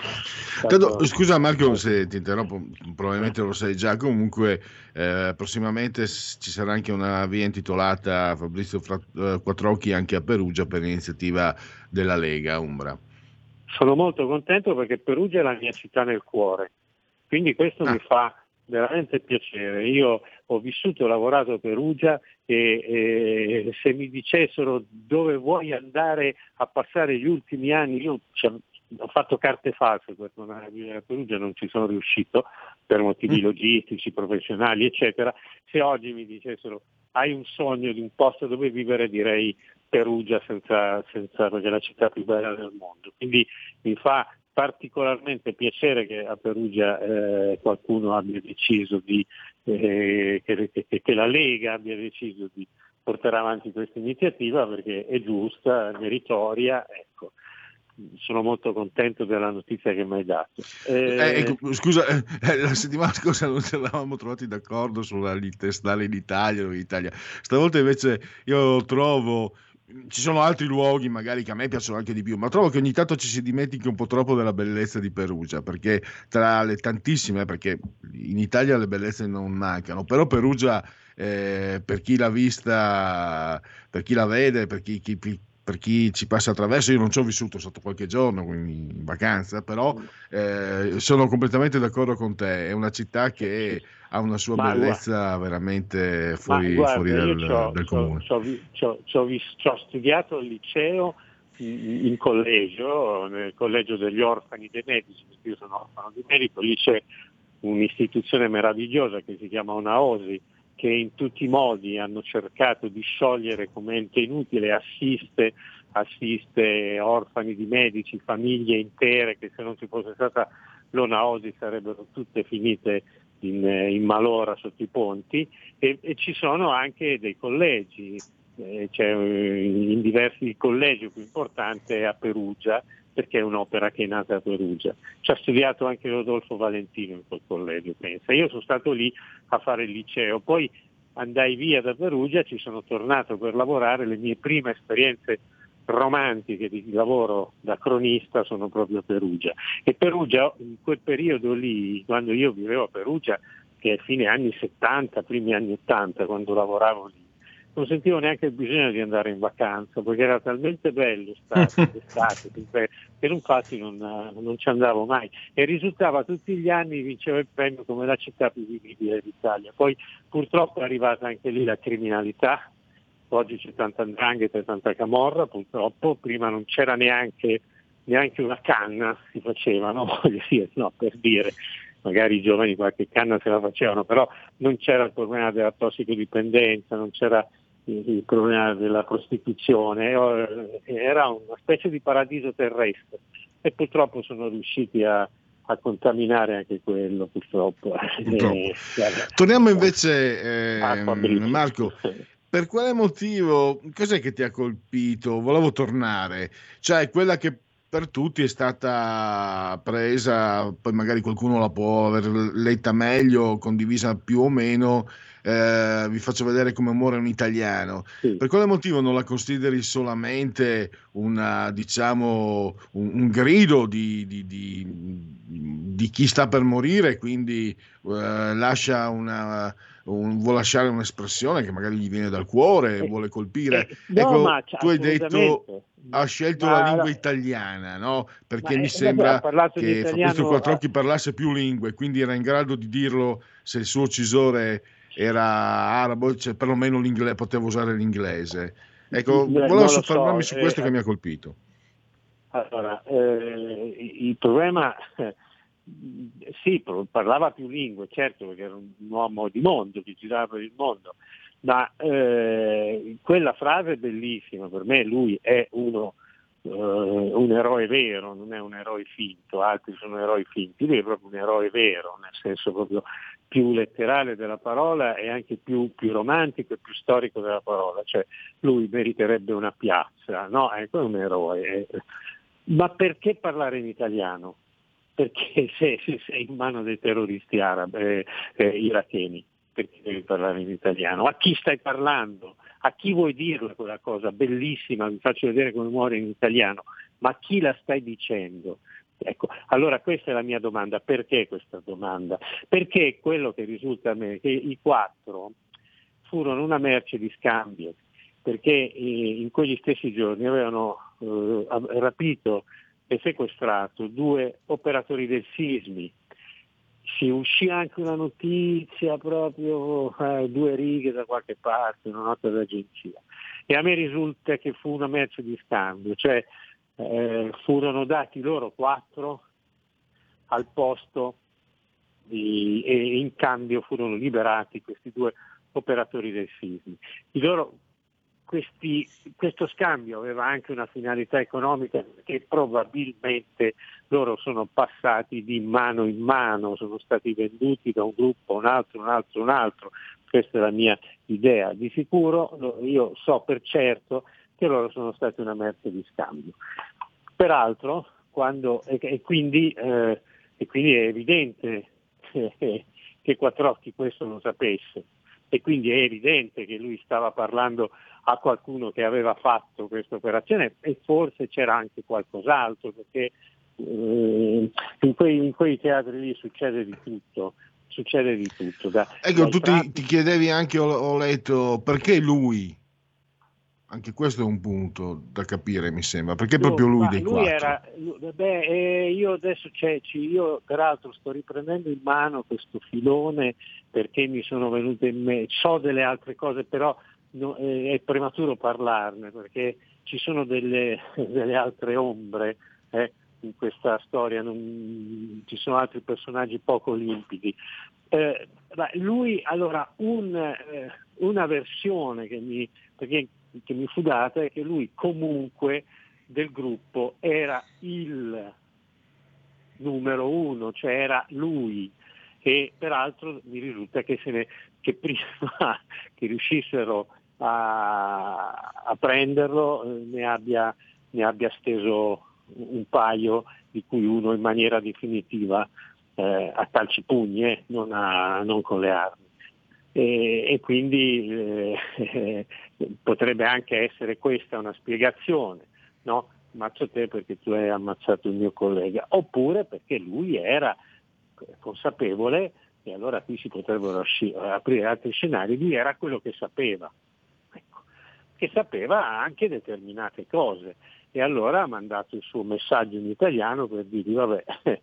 Tanto, scusa Marco se ti interrompo, probabilmente lo sai già, comunque eh, prossimamente ci sarà anche una via intitolata Fabrizio eh, Quattrocchi anche a Perugia per l'iniziativa della Lega Umbra. Sono molto contento perché Perugia è la mia città nel cuore, quindi questo ah. mi fa veramente piacere. Io ho vissuto e lavorato a Perugia e, e, se mi dicessero dove vuoi andare a passare gli ultimi anni, io cioè, ho fatto carte false per tornare a vivere a Perugia, non ci sono riuscito per motivi mm. logistici, professionali, eccetera. Se oggi mi dicessero hai un sogno di un posto dove vivere, direi Perugia senza, senza, perché è la città più bella del mondo. Quindi mi fa particolarmente piacere che a Perugia eh, qualcuno abbia deciso di, eh, che, che, che, la Lega abbia deciso di portare avanti questa iniziativa perché è giusta, meritoria. Ecco. Sono molto contento della notizia che mi hai dato. Eh, eh ecco, scusa, eh, la settimana scorsa non ci eravamo trovati d'accordo sulla testale in Italia o in Italia. Stavolta invece io trovo ci sono altri luoghi magari che a me piacciono anche di più, ma trovo che ogni tanto ci si dimentichi un po' troppo della bellezza di Perugia, perché tra le tantissime, perché in Italia le bellezze non mancano, però Perugia eh, per chi l'ha vista, per chi la vede, per chi, chi, per chi ci passa attraverso, io non ci ho vissuto, sono stato qualche giorno in vacanza, però eh, sono completamente d'accordo con te, è una città che ha una sua ma bellezza guarda, veramente fuori, guarda, fuori dal, del comune. Ci ho studiato al liceo in, in, collegio, nel collegio degli orfani dei medici, perché io sono orfano di medico, lì c'è un'istituzione meravigliosa che si chiama Onaosi, che in tutti i modi hanno cercato di sciogliere come ente inutile, assiste, assiste orfani di medici, famiglie intere che se non ci fosse stata l'Onaosi sarebbero tutte finite in, in malora sotto i ponti. E, e, ci sono anche dei collegi, eh, eh, in diversi collegi più importante a Perugia perché è un'opera che è nata a Perugia. Ci ha studiato anche Rodolfo Valentino in quel collegio, pensa. Io sono stato lì a fare il liceo, poi andai via da Perugia, ci sono tornato per lavorare, le mie prime esperienze romantiche di lavoro da cronista sono proprio a Perugia. E Perugia, in quel periodo lì, quando io vivevo a Perugia, che è fine anni 70, primi anni 80, quando lavoravo lì, non sentivo neanche il bisogno di andare in vacanza perché era talmente bello stare d'estate che infatti non, non, ci andavo mai. E risultava tutti gli anni vinceva il premio come la città più vivibile d'Italia. Poi purtroppo è arrivata anche lì la criminalità, oggi c'è tanta andrangheta e tanta camorra, purtroppo. Prima non c'era neanche, neanche una canna, si facevano, no, per dire. Magari i giovani qualche canna se la facevano, però non c'era il problema della tossicodipendenza, non c'era il problema della prostituzione, era una specie di paradiso terrestre e purtroppo sono riusciti a, a contaminare anche quello purtroppo. purtroppo. Eh, Torniamo invece, eh, Marco, per quale motivo, cos'è che ti ha colpito? Volevo tornare, cioè quella che per tutti è stata presa, poi magari qualcuno la può aver letta meglio, condivisa più o meno, eh, vi faccio vedere come muore un italiano. Sì. Per quale motivo non la consideri solamente una, diciamo, un, un grido di, di, di, di, chi sta per morire, quindi eh, lascia una, un, vuole lasciare un'espressione che magari gli viene dal cuore, eh, vuole colpire. Eh, no, ecco, tu hai detto ha scelto ma, la lingua italiana, no? Perché mi sembra che Fabrizio Quattrocchi parlasse più lingue, quindi era in grado di dirlo se il suo uccisore era arabo, cioè perlomeno poteva usare l'inglese. Ecco, volevo soffermarmi so, su questo eh, che mi ha colpito. Allora, eh, il problema, eh, sì, parlava più lingue, certo, perché era un uomo di mondo, che girava per il mondo, ma eh, quella frase è bellissima, per me lui è uno, eh, un eroe vero, non è un eroe finto, altri sono eroi finti, lui è proprio un eroe vero, nel senso proprio più letterale della parola e anche più, più romantico e più storico della parola, cioè lui meriterebbe una piazza, no? Ecco, è un eroe. Ma perché parlare in italiano? Perché se, se sei in mano dei terroristi arabi, eh, eh, iracheni, perché devi parlare in italiano? A chi stai parlando? A chi vuoi dirla quella cosa bellissima? Vi faccio vedere come muore in italiano, ma a chi la stai dicendo? Ecco, allora questa è la mia domanda. Perché questa domanda? Perché quello che risulta a me è che i quattro furono una merce di scambio, perché eh, in quegli stessi giorni avevano eh, rapito e sequestrato due operatori del sismi. Si uscì anche una notizia proprio eh, due righe da qualche parte, una nota d'agenzia. E a me risulta che fu una merce di scambio, cioè eh, furono dati loro quattro al posto di, e in cambio furono liberati questi due operatori del sismi. Questi, questo scambio aveva anche una finalità economica perché probabilmente loro sono passati di mano in mano, sono stati venduti da un gruppo a un altro, un altro, un altro. Questa è la mia idea. Di sicuro io so per certo che loro sono stati una merce di scambio. Peraltro, quando, e, e, quindi, eh, e, quindi, è evidente che, che Quattrocchi questo lo sapesse e quindi è evidente che lui stava parlando a qualcuno che aveva fatto questa operazione e forse c'era anche qualcos'altro perché eh, in, quei, in, quei, teatri lì succede di tutto. Succede di tutto. Da, ecco, tu ti, ti, chiedevi anche, ho, ho letto, perché lui? Anche questo è un punto da capire, mi sembra, perché lui, proprio lui dei lui Era, beh, eh, io adesso cioè, io peraltro sto riprendendo in mano questo filone perché mi sono venute in mente, so delle altre cose, però no, eh, è prematuro parlarne perché ci sono delle, delle altre ombre eh, in questa storia, non, ci sono altri personaggi poco limpidi. Eh, lui, allora, un, eh, una versione che mi, perché che mi fu data è che lui comunque del gruppo era il numero uno, cioè era lui e peraltro mi risulta che, ne, che prima che riuscissero a, a prenderlo eh, ne abbia, ne abbia, steso un paio di cui uno in maniera definitiva eh, a calci pugni, eh, non, non con le armi. E, e quindi eh, potrebbe anche essere questa una spiegazione, no? Ammazzo te perché tu hai ammazzato il mio collega, oppure perché lui era consapevole e allora qui si potrebbero aprire altri scenari, lui era quello che sapeva, ecco, che sapeva anche determinate cose e allora ha mandato il suo messaggio in italiano per dirgli vabbè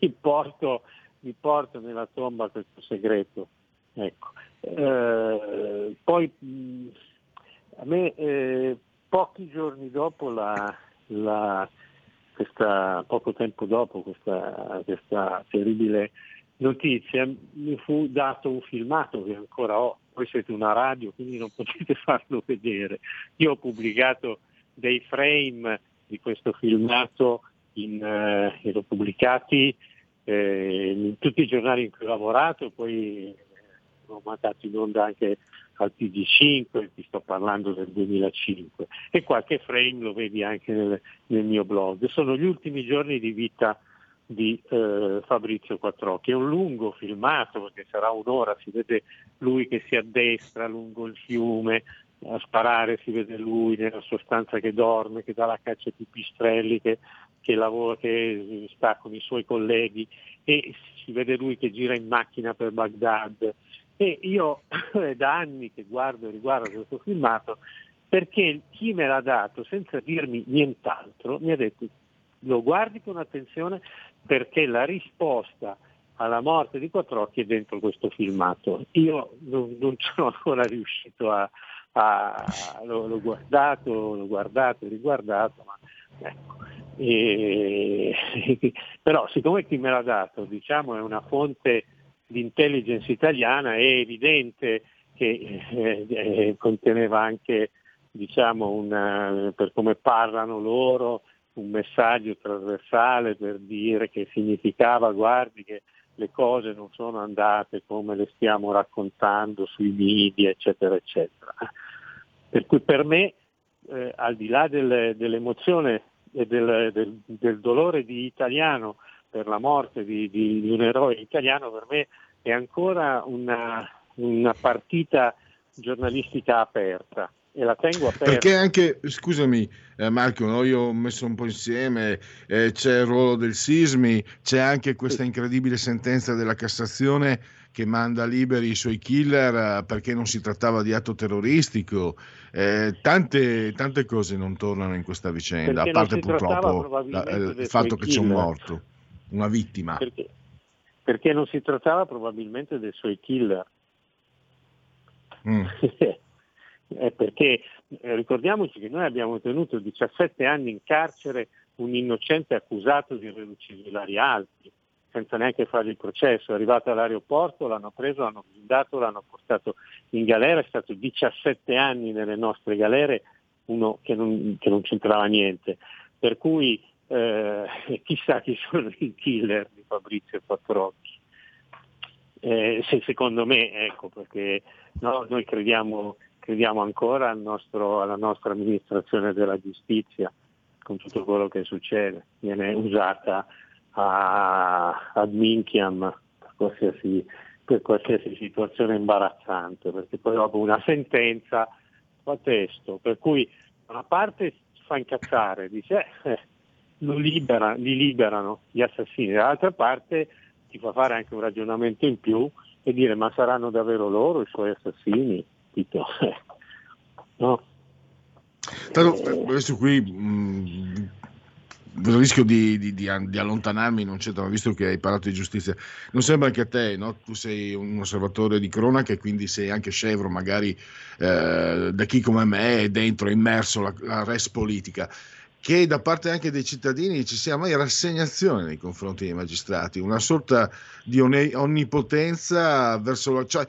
mi porto, mi porto nella tomba questo segreto. Ecco. Eh, poi a me eh, pochi giorni dopo la, la, questa, poco tempo dopo questa, questa terribile notizia mi fu dato un filmato che ancora ho, voi siete una radio quindi non potete farlo vedere. Io ho pubblicato dei frame di questo filmato in, eh, e l'ho pubblicati eh, in tutti i giornali in cui ho lavorato, poi ho mandato in onda anche al TG5, ti sto parlando del 2005, e qualche frame lo vedi anche nel, nel mio blog. Sono gli ultimi giorni di vita di eh, Fabrizio Quattrocchi. È un lungo filmato perché sarà un'ora, si vede lui che si addestra lungo il fiume a sparare, si vede lui nella sua stanza che dorme, che dà la caccia ai pipistrelli, che, che, lavora, che sta con i suoi colleghi e si vede lui che gira in macchina per Baghdad. E io è da anni che guardo e riguardo questo filmato perché chi me l'ha dato senza dirmi nient'altro mi ha detto lo guardi con attenzione perché la risposta alla morte di Quattrocchi è dentro questo filmato. Io non, non sono ancora riuscito a, a l'ho, l'ho, guardato, l'ho guardato, riguardato, ma ecco. E, però siccome chi me l'ha dato diciamo, è una fonte di intelligence italiana, è evidente che eh, eh, conteneva anche diciamo, una, per come parlano loro un messaggio trasversale per dire che significava guardi che le cose non sono andate come le stiamo raccontando sui media, eccetera, eccetera. Per cui per me, eh, al di là del, dell'emozione e del, del, del, dolore di italiano per la morte di, di, di, un eroe italiano, per me è ancora una, una partita giornalistica aperta e la tengo aperta. Perché anche, scusami eh, Marco, no? io ho messo un po' insieme, eh, c'è il ruolo del sismi, c'è anche questa incredibile sentenza della Cassazione che manda liberi i suoi killer eh, perché non si trattava di atto terroristico. Eh, tante, tante, cose non tornano in questa vicenda, perché a parte purtroppo la, eh, il fatto che killer. c'è un morto, una vittima. Perché? perché non si trattava probabilmente dei suoi killer. Mm. è perché eh, ricordiamoci che noi abbiamo tenuto 17 anni in carcere un innocente accusato di reduci uccidilari alti, senza neanche fare il processo, è arrivato all'aeroporto, l'hanno preso, l'hanno blindato, l'hanno portato in galera, è stato 17 anni nelle nostre galere, uno che non, che non c'entrava niente. Per cui eh, chissà chi sono i killer di Fabrizio Quattrocchi. Eh, se, secondo me, ecco, perché no, noi crediamo crediamo ancora al nostro, alla nostra amministrazione della giustizia con tutto quello che succede, viene usata a, ad minchiam per qualsiasi, per qualsiasi situazione imbarazzante, perché poi dopo una sentenza fa testo, per cui da una parte fa incazzare, dice eh, libera, li liberano gli assassini, dall'altra parte ti fa fare anche un ragionamento in più e dire ma saranno davvero loro i suoi assassini? capito? no? Tanto, adesso qui mh, rischio di, di, di, di, allontanarmi, non c'entra, visto che hai parlato di giustizia, non sembra anche a te, no? tu sei un osservatore di cronaca e quindi sei anche scevro magari eh, da chi come me è dentro, immerso la, la res politica che da parte anche dei cittadini ci sia mai rassegnazione nei confronti dei magistrati, una sorta di onnipotenza verso la... Cioè,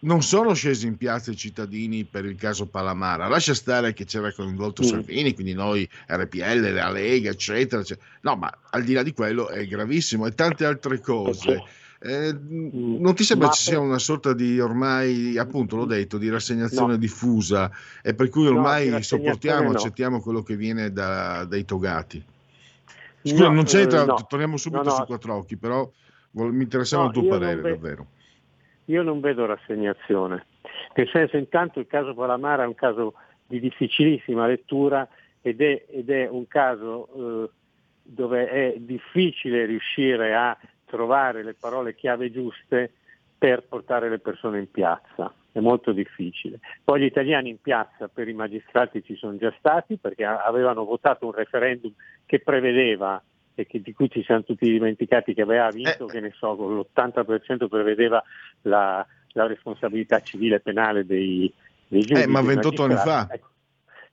non sono scesi in piazza i cittadini per il caso Palamara. Lascia stare che c'era coinvolto mm. Salvini, quindi noi, RPL, la Lega, eccetera, eccetera. No, ma al di là di quello è gravissimo e tante altre cose. Eh, mm. non ti sembra ma ci sia una sorta di ormai, appunto l'ho detto, di rassegnazione no. diffusa e per cui ormai no, sopportiamo, no. accettiamo quello che viene da, dai togati? Scusa, non c'entra, eh, torniamo subito su quattro occhi, però mi interessava il tuo parere davvero io non vedo rassegnazione. Nel senso, intanto il caso Palamara è un caso di difficilissima lettura ed è, ed è un caso eh, dove è difficile riuscire a trovare le parole chiave giuste per portare le persone in piazza. È molto difficile. Poi gli italiani in piazza per i magistrati ci sono già stati perché avevano votato un referendum che prevedeva e che, di cui ci siamo tutti dimenticati che aveva vinto, eh. che ne so, con l'80% prevedeva la, la responsabilità civile e penale dei, dei giudici. Eh, ma 28 anni fa. Ecco.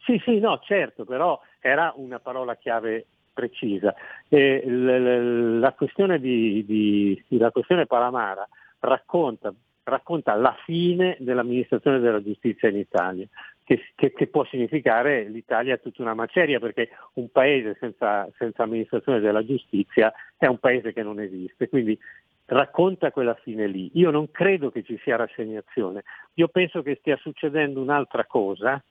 Sì, sì, no, certo, però era una parola chiave precisa. La, questione di, di, la questione Palamara racconta, racconta la fine dell'amministrazione della giustizia in Italia, che, che, che, può significare l'Italia tutta una maceria, perché un paese senza, senza amministrazione della giustizia è un paese che non esiste. Quindi racconta quella fine lì. Io non credo che ci sia rassegnazione, io penso che stia succedendo un'altra cosa,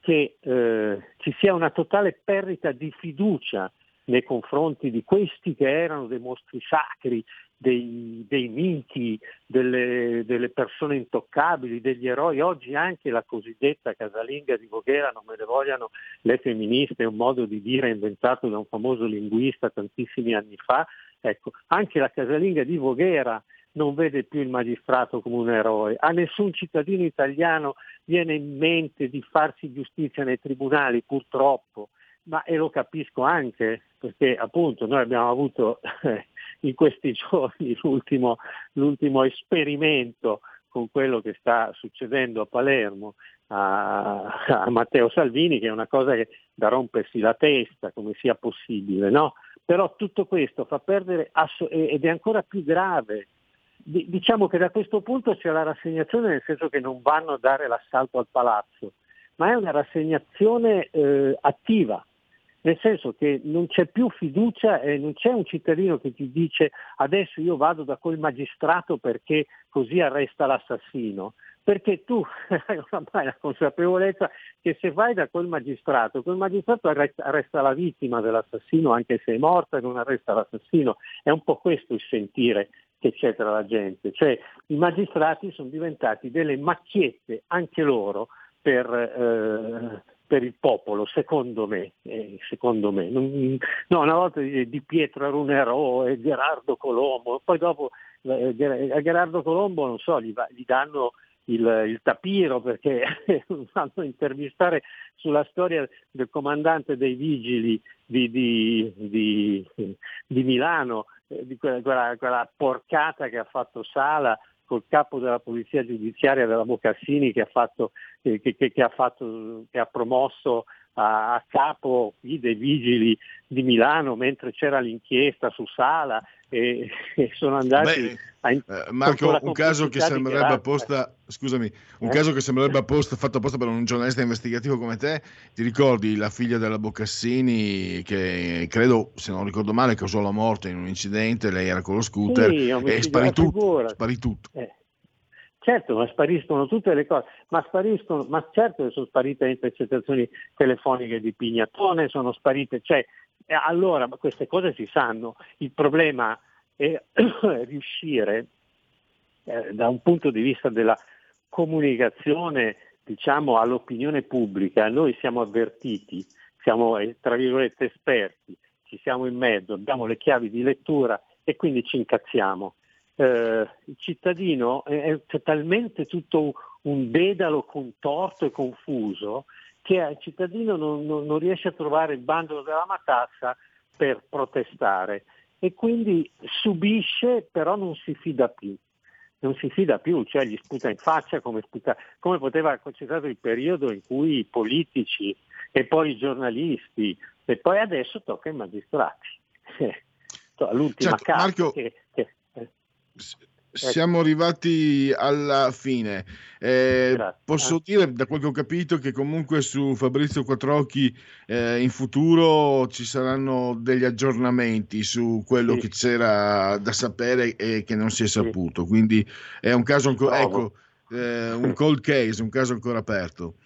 che eh, ci sia una totale perdita di fiducia nei confronti di questi che erano dei mostri sacri, dei, dei miti, delle, delle, persone intoccabili, degli eroi. Oggi anche la cosiddetta casalinga di Voghera, non me ne vogliano le femministe, è un modo di dire inventato da un famoso linguista tantissimi anni fa. Ecco, anche la casalinga di Voghera non vede più il magistrato come un eroe. A nessun cittadino italiano viene in mente di farsi giustizia nei tribunali, purtroppo, ma e lo capisco anche perché appunto noi abbiamo avuto in questi giorni l'ultimo, l'ultimo, esperimento con quello che sta succedendo a Palermo a, a, Matteo Salvini, che è una cosa che da rompersi la testa, come sia possibile, no? Però tutto questo fa perdere, ass- ed è ancora più grave diciamo che da questo punto c'è la rassegnazione nel senso che non vanno a dare l'assalto al palazzo, ma è una rassegnazione eh, attiva, nel senso che non c'è più fiducia e non c'è un cittadino che ti dice adesso io vado da quel magistrato perché così arresta l'assassino, perché tu hai ormai la consapevolezza che se vai da quel magistrato, quel magistrato arresta, la vittima dell'assassino anche se è morta e non arresta l'assassino, è un po' questo il sentire che c'è tra la gente, cioè i magistrati sono diventati delle macchiette anche loro per, eh, per il popolo, secondo me. Eh, secondo me. No, una volta di Pietro era un eroe, Gerardo Colombo, poi dopo eh, a Gerardo Colombo non so, gli, va, gli danno il, il, tapiro perché vanno a intervistare sulla storia del comandante dei vigili di, di, di, di Milano eh, di quella, quella, quella, porcata che ha fatto Sala col capo della polizia giudiziaria della Boccassini che ha, fatto, eh, che, che, che ha, fatto, che ha promosso a, a capo dei vigili di Milano mentre c'era l'inchiesta su Sala e, e sono andati Beh, a in- eh, Marco un caso che sembrerebbe apposta scusami un eh? caso che sembrerebbe apposta, fatto apposta per un giornalista investigativo come te ti ricordi la figlia della Boccassini che credo se non ricordo male causò la morte in un incidente lei era con lo scooter sì, e sparì tutto, sparì tutto. Eh. Certo, ma spariscono tutte le cose, ma spariscono, ma certo che sono sparite le intercettazioni telefoniche di Pignatone, sono sparite, cioè, allora queste cose si sanno, il problema è riuscire eh, da un punto di vista della comunicazione diciamo, all'opinione pubblica, noi siamo avvertiti, siamo eh, tra virgolette esperti, ci siamo in mezzo, abbiamo le chiavi di lettura e quindi ci incazziamo eh, il cittadino è, è talmente tutto un dedalo contorto e confuso che il cittadino non, non, non riesce a trovare il bandolo della matassa per protestare e quindi subisce però non si fida più non si fida più, cioè gli sputa in faccia come, sputa, come poteva, c'è stato il periodo in cui i politici e poi i giornalisti e poi adesso tocca ai magistrati. L'ultima certo, carta Marco... che, che. Siamo arrivati alla fine. Eh, posso dire, da quel che ho capito, che comunque su Fabrizio Quattrocchi eh, in futuro ci saranno degli aggiornamenti su quello sì. che c'era da sapere e che non si è saputo. Sì. Quindi è un caso ancora, ecco, eh, un cold case, un caso ancora aperto.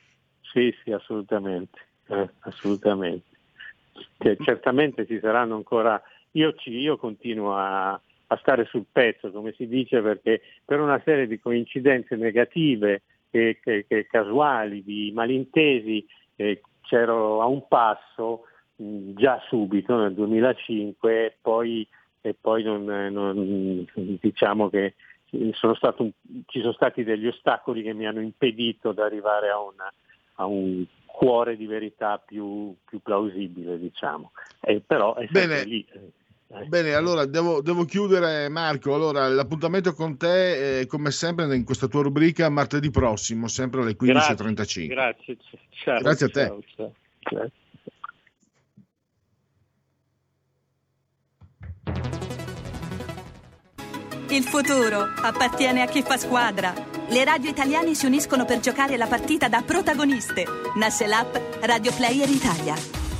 Sì, sì, assolutamente. Eh, assolutamente. Cioè, certamente ci saranno ancora. Io, ci, io continuo a a stare sul pezzo, come si dice, perché per una serie di coincidenze negative e, che, che casuali, di malintesi, eh, c'ero a un passo mh, già subito nel 2005 e poi, e poi non, non, diciamo che sono un, ci sono stati degli ostacoli che mi hanno impedito di arrivare a, una, a un cuore di verità più, più plausibile, diciamo. E però è sempre lì. Bene, allora devo, devo, chiudere Marco. Allora, l'appuntamento con te, eh, come sempre, in questa tua rubrica martedì prossimo, sempre alle 15.35. Grazie, grazie, ciao, grazie a te. Ciao, ciao. Grazie. Il futuro appartiene a chi fa squadra. Le radio italiane si uniscono per giocare la partita da protagoniste. Nasce l'app Radio Player Italia.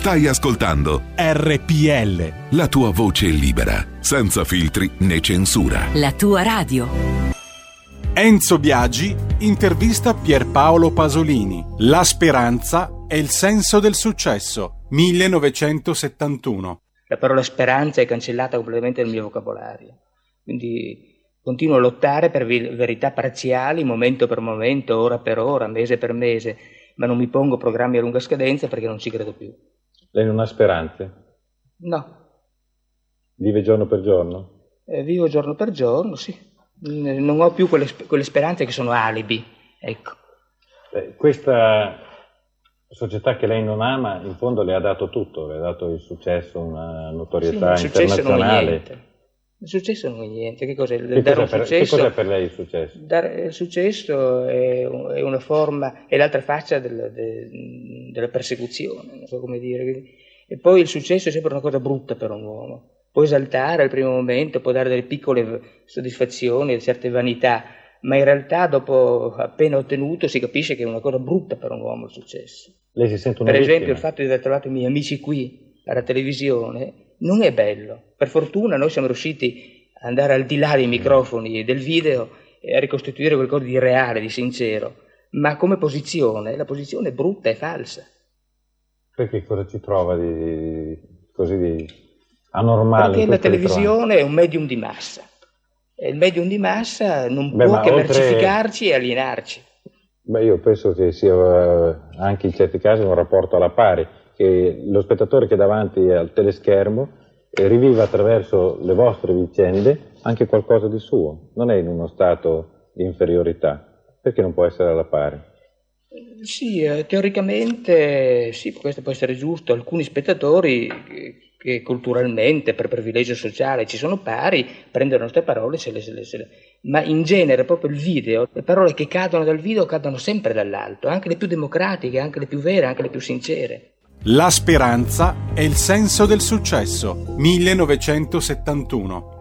Stai ascoltando RPL. La tua voce libera, senza filtri né censura. La tua radio. Enzo Biagi intervista Pierpaolo Pasolini. La speranza è il senso del successo. 1971. La parola speranza è cancellata completamente dal mio vocabolario. Quindi continuo a lottare per verità parziali, momento per momento, ora per ora, mese per mese, ma non mi pongo programmi a lunga scadenza perché non ci credo più. Lei non ha speranze? No. Vive giorno per giorno? Eh, vivo giorno per giorno, sì non ho più quelle, quelle speranze che sono alibi. Ecco. Beh, questa società che lei non ama, in fondo le ha dato tutto, le ha dato il successo, una notorietà sì, il internazionale. Il successo non è niente. Che cos'è, che cos'è, per, successo, che cos'è per, lei il successo? Dare, il successo è, è, una forma, è l'altra faccia del, de, della persecuzione, non so come dire. E poi il successo è sempre una cosa brutta per un uomo può esaltare al primo momento, può dare delle piccole soddisfazioni, certe vanità, ma in realtà dopo appena ottenuto si capisce che è una cosa brutta per un uomo il successo. Lei si sente una Per vittima. esempio il fatto di aver trovato i miei amici qui alla televisione non è bello. Per fortuna noi siamo riusciti ad andare al di là dei microfoni e del video e a ricostituire qualcosa di reale, di sincero. Ma come posizione, la posizione è brutta e falsa. Perché cosa ci trova di, così di anormale. Perché la televisione è un medium di massa. E il medium di massa non Beh, può che oltre... mercificarci e alienarci. Beh, io penso che sia eh, anche in certi casi un rapporto alla pari, che lo spettatore che è davanti al teleschermo eh, riviva attraverso le vostre vicende anche qualcosa di suo, non è in uno stato di inferiorità, perché non può essere alla pari? Sì, eh, teoricamente sì, questo può essere giusto. Alcuni spettatori che culturalmente, per privilegio sociale, ci sono pari, prendono le nostre parole, se le, se le, se le... ma in genere proprio il video, le parole che cadono dal video cadono sempre dall'alto, anche le più democratiche, anche le più vere, anche le più sincere. La speranza è il senso del successo. 1971.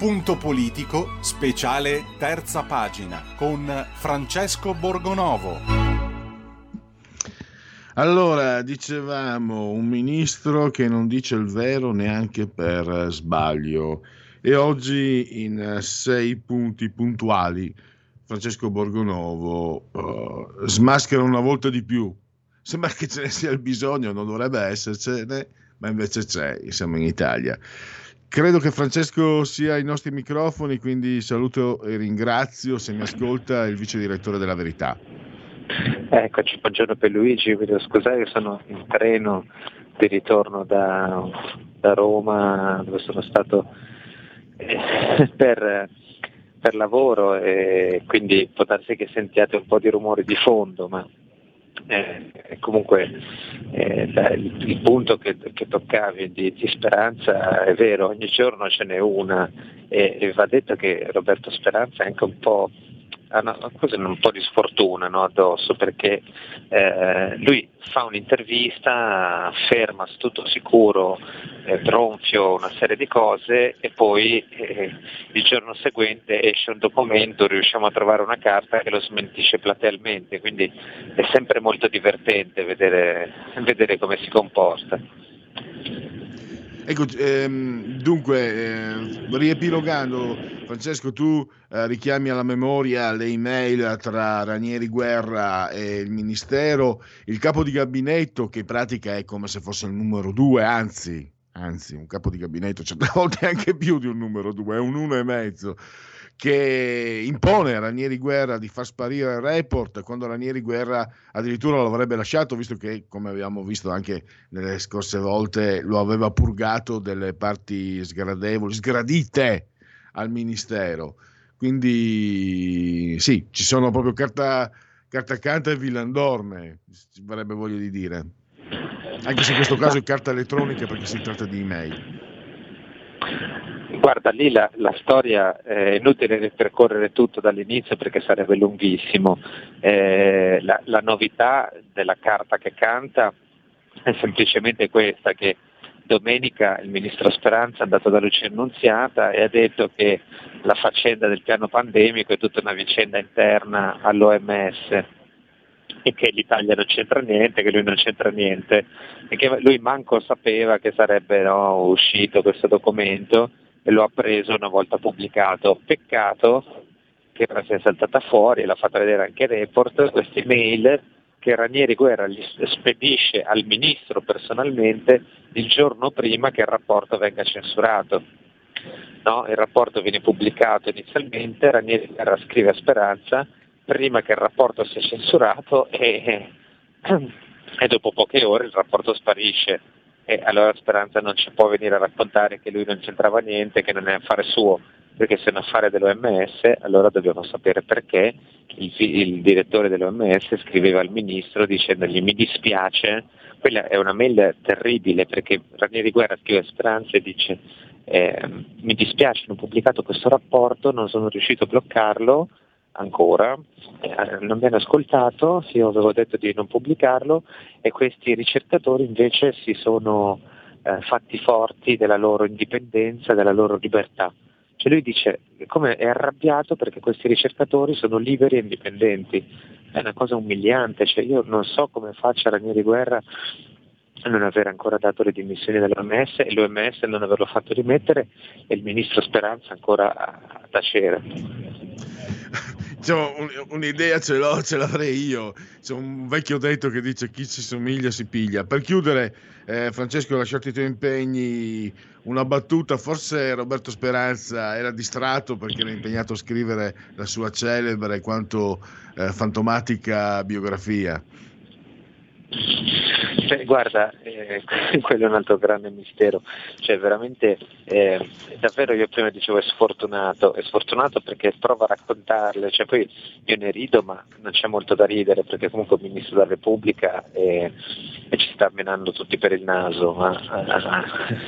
Punto politico, speciale terza pagina con Francesco Borgonovo. Allora, dicevamo un ministro che non dice il vero neanche per sbaglio e oggi in sei punti puntuali Francesco Borgonovo uh, smaschera una volta di più. Sembra che ce ne sia il bisogno, non dovrebbe essercene, ma invece c'è, siamo in Italia. Credo che Francesco sia ai nostri microfoni, quindi saluto e ringrazio, se mi ascolta, il vice direttore della Verità. Eccoci, buongiorno per Luigi, devo scusare sono in treno di ritorno da, da Roma dove sono stato eh, per, per, lavoro e quindi può darsi che sentiate un po' di rumore di fondo, ma eh, comunque eh, il, punto che, che toccavi di, di, Speranza è vero, ogni giorno ce n'è una e, e, va detto che Roberto Speranza è anche un po' ha una, un po' di sfortuna no, addosso perché eh, lui fa un'intervista, afferma tutto sicuro, eh, tronfio una serie di cose e poi eh, il giorno seguente esce un documento, riusciamo a trovare una carta che lo smentisce platealmente, quindi è sempre molto divertente vedere, vedere come si comporta. Ecco, ehm, dunque, eh, riepilogando, Francesco, tu eh, richiami alla memoria le email tra Ranieri Guerra e il Ministero, il capo di gabinetto che in pratica è come se fosse il numero due, anzi, anzi, un capo di gabinetto certe volte è anche più di un numero due, è un uno e mezzo che impone a Ranieri Guerra di far sparire il report quando Ranieri Guerra addirittura lo avrebbe lasciato, visto che, come abbiamo visto anche nelle scorse volte, lo aveva purgato delle parti sgradevoli, sgradite al Ministero. Quindi sì, ci sono proprio carta, carta canta e villandorme, ci vorrebbe voglia di dire. Anche se in questo caso è carta elettronica perché si tratta di email. Guarda, lì la, la, storia è inutile ripercorrere tutto dall'inizio perché sarebbe lunghissimo. Eh, la, la, novità della carta che canta è semplicemente questa, che domenica il ministro Speranza è andato da Lucia Annunziata e ha detto che la faccenda del piano pandemico è tutta una vicenda interna all'OMS e che l'Italia non c'entra niente, che lui non c'entra niente e che lui manco sapeva che sarebbe no, uscito questo documento e lo ha preso una volta pubblicato. Peccato che ora sia saltata fuori, l'ha fatta vedere anche Report, queste mail che Ranieri Guerra gli spedisce al ministro personalmente il giorno prima che il rapporto venga censurato. No, il rapporto viene pubblicato inizialmente, Ranieri Guerra scrive a Speranza prima che il rapporto sia censurato e, e dopo poche ore il rapporto sparisce e allora Speranza non ci può venire a raccontare che lui non c'entrava niente, che non è affare suo, perché se è un affare dell'OMS allora dobbiamo sapere perché il, il direttore dell'OMS scriveva al ministro dicendogli mi dispiace, quella è una mail terribile perché Ranieri Guerra scrive a Speranza e dice eh, mi dispiace, non ho pubblicato questo rapporto, non sono riuscito a bloccarlo, ancora, eh, non mi hanno ascoltato, io avevo detto di non pubblicarlo e questi ricercatori invece si sono eh, fatti forti della loro indipendenza, della loro libertà. Cioè lui dice come è arrabbiato perché questi ricercatori sono liberi e indipendenti. È una cosa umiliante, cioè io non so come faccia Ranieri Guerra a non aver ancora dato le dimissioni dell'OMS e l'OMS non averlo fatto rimettere e il ministro Speranza ancora a tacere diciamo, un, un'idea ce l'ho, ce l'avrei io. C'è un vecchio detto che dice chi si somiglia si piglia. Per chiudere, eh, Francesco, lasciati i tuoi impegni, una battuta. Forse Roberto Speranza era distratto perché era impegnato a scrivere la sua celebre quanto eh, fantomatica biografia. Cioè, guarda, eh, quello è un altro grande mistero, cioè veramente, eh, davvero io prima dicevo è sfortunato, è sfortunato perché prova a raccontarle, cioè poi io ne rido ma non c'è molto da ridere perché comunque il Ministro della Repubblica e, e ci sta menando tutti per il naso, ma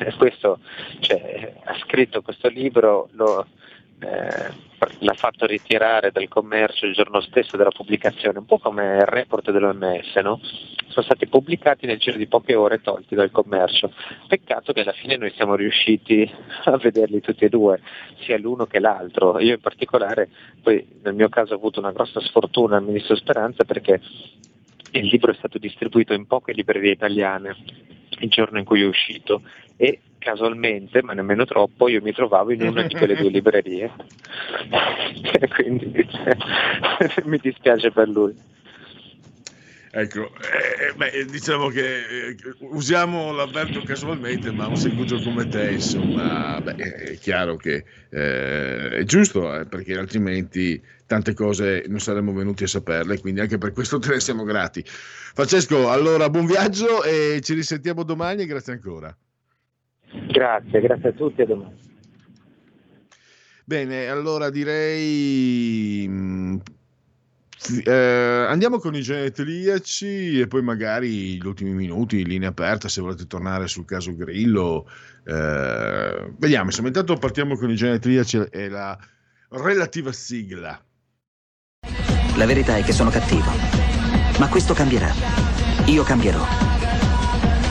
eh, questo, cioè, ha scritto questo libro, lo, eh, l'ha fatto ritirare dal commercio il giorno stesso della pubblicazione, un po' come il report dell'OMS, no? sono stati pubblicati nel giro di poche ore e tolti dal commercio. Peccato che alla fine noi siamo riusciti a vederli tutti e due, sia l'uno che l'altro. Io in particolare, poi nel mio caso ho avuto una grossa sfortuna al Ministro Speranza perché il libro è stato distribuito in poche librerie italiane il giorno in cui è uscito e casualmente, ma nemmeno troppo, io mi trovavo in una di quelle due librerie. Quindi mi dispiace per lui. Ecco, eh, beh, diciamo che eh, usiamo l'avverto casualmente, ma un seguito come te, insomma, beh, è chiaro che eh, è giusto, eh, perché altrimenti tante cose non saremmo venuti a saperle, quindi anche per questo te ne siamo grati. Francesco, allora buon viaggio e ci risentiamo domani e grazie ancora. Grazie, grazie a tutti e a domani. Bene, allora direi mh, eh, andiamo con i genetriaci e poi magari gli ultimi minuti in linea aperta se volete tornare sul caso Grillo. Eh, vediamo, insomma, intanto partiamo con i genetriaci e la relativa sigla. La verità è che sono cattivo, ma questo cambierà. Io cambierò.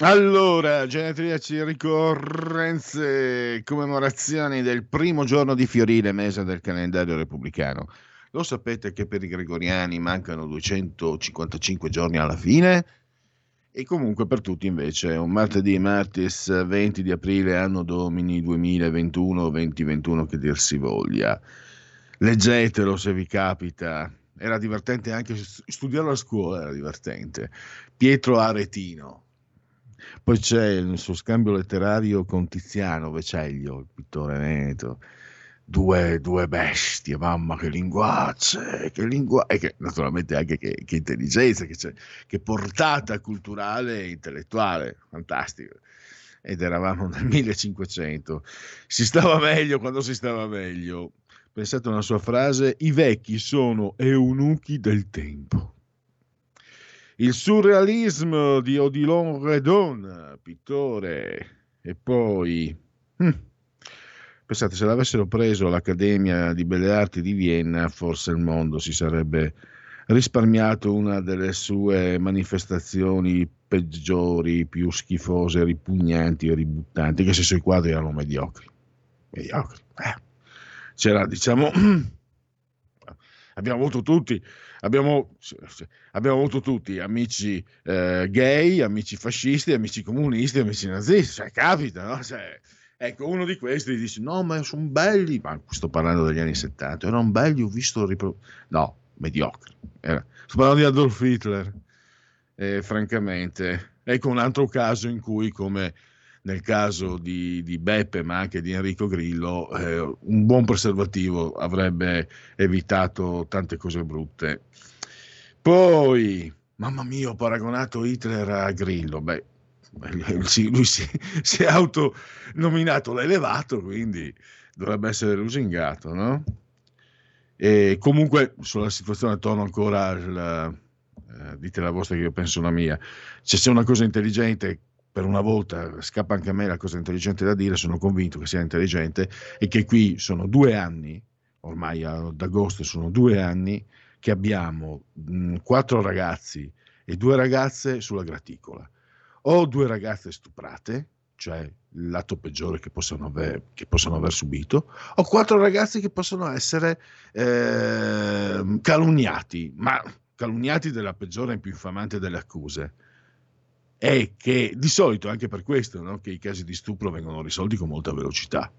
Allora, genetriaci ricorrenze, commemorazioni del primo giorno di Fiorile, mese del calendario repubblicano. Lo sapete che per i gregoriani mancano 255 giorni alla fine? E comunque per tutti invece un martedì, martis 20 di aprile, anno domini 2021-2021 che dir si voglia. Leggetelo se vi capita. Era divertente anche studiarlo a scuola, era divertente. Pietro Aretino poi c'è il suo scambio letterario con Tiziano Veceglio, il pittore veneto. Due, due bestie, mamma che linguacce, che lingua... e che naturalmente anche che, che intelligenza, che, che portata culturale e intellettuale, fantastico ed eravamo nel 1500. Si stava meglio quando si stava meglio. Pensate a una sua frase, i vecchi sono eunuchi del tempo. Il surrealismo di Odilon Redon, pittore, e poi... Hm, pensate, se l'avessero preso all'Accademia di Belle Arti di Vienna, forse il mondo si sarebbe risparmiato una delle sue manifestazioni peggiori, più schifose, ripugnanti e ributtanti, che se sui quadri erano mediocri. Mediocri. Eh. C'era, diciamo, abbiamo avuto tutti abbiamo, abbiamo avuto tutti amici eh, gay, amici fascisti, amici comunisti, amici nazisti, cioè, capita, no? Cioè, ecco, uno di questi dice, no, ma sono belli, ma sto parlando degli anni 70, erano belli, ho visto... Ripro... No, mediocri. Era... Sto parlando di Adolf Hitler, eh, francamente. Ecco un altro caso in cui, come nel caso di, di, Beppe, ma anche di Enrico Grillo, eh, un buon preservativo avrebbe evitato tante cose brutte. Poi, mamma mia, ho paragonato Hitler a Grillo. Beh, lui si, si è autonominato l'elevato, quindi dovrebbe essere lusingato, no? E comunque sulla situazione torno ancora al, eh, dite la vostra che io penso la mia. Se c'è una cosa intelligente per una volta scappa anche a me la cosa intelligente da dire, sono convinto che sia intelligente e che qui sono due anni, ormai ad agosto sono due anni, che abbiamo mh, quattro ragazzi e due ragazze sulla graticola. O due ragazze stuprate, cioè il lato peggiore che possono aver, che possono aver subito, o quattro ragazzi che possono essere eh, calunniati, ma calunniati della peggiore e più infamante delle accuse è che di solito anche per questo no, che i casi di stupro vengono risolti con molta velocità.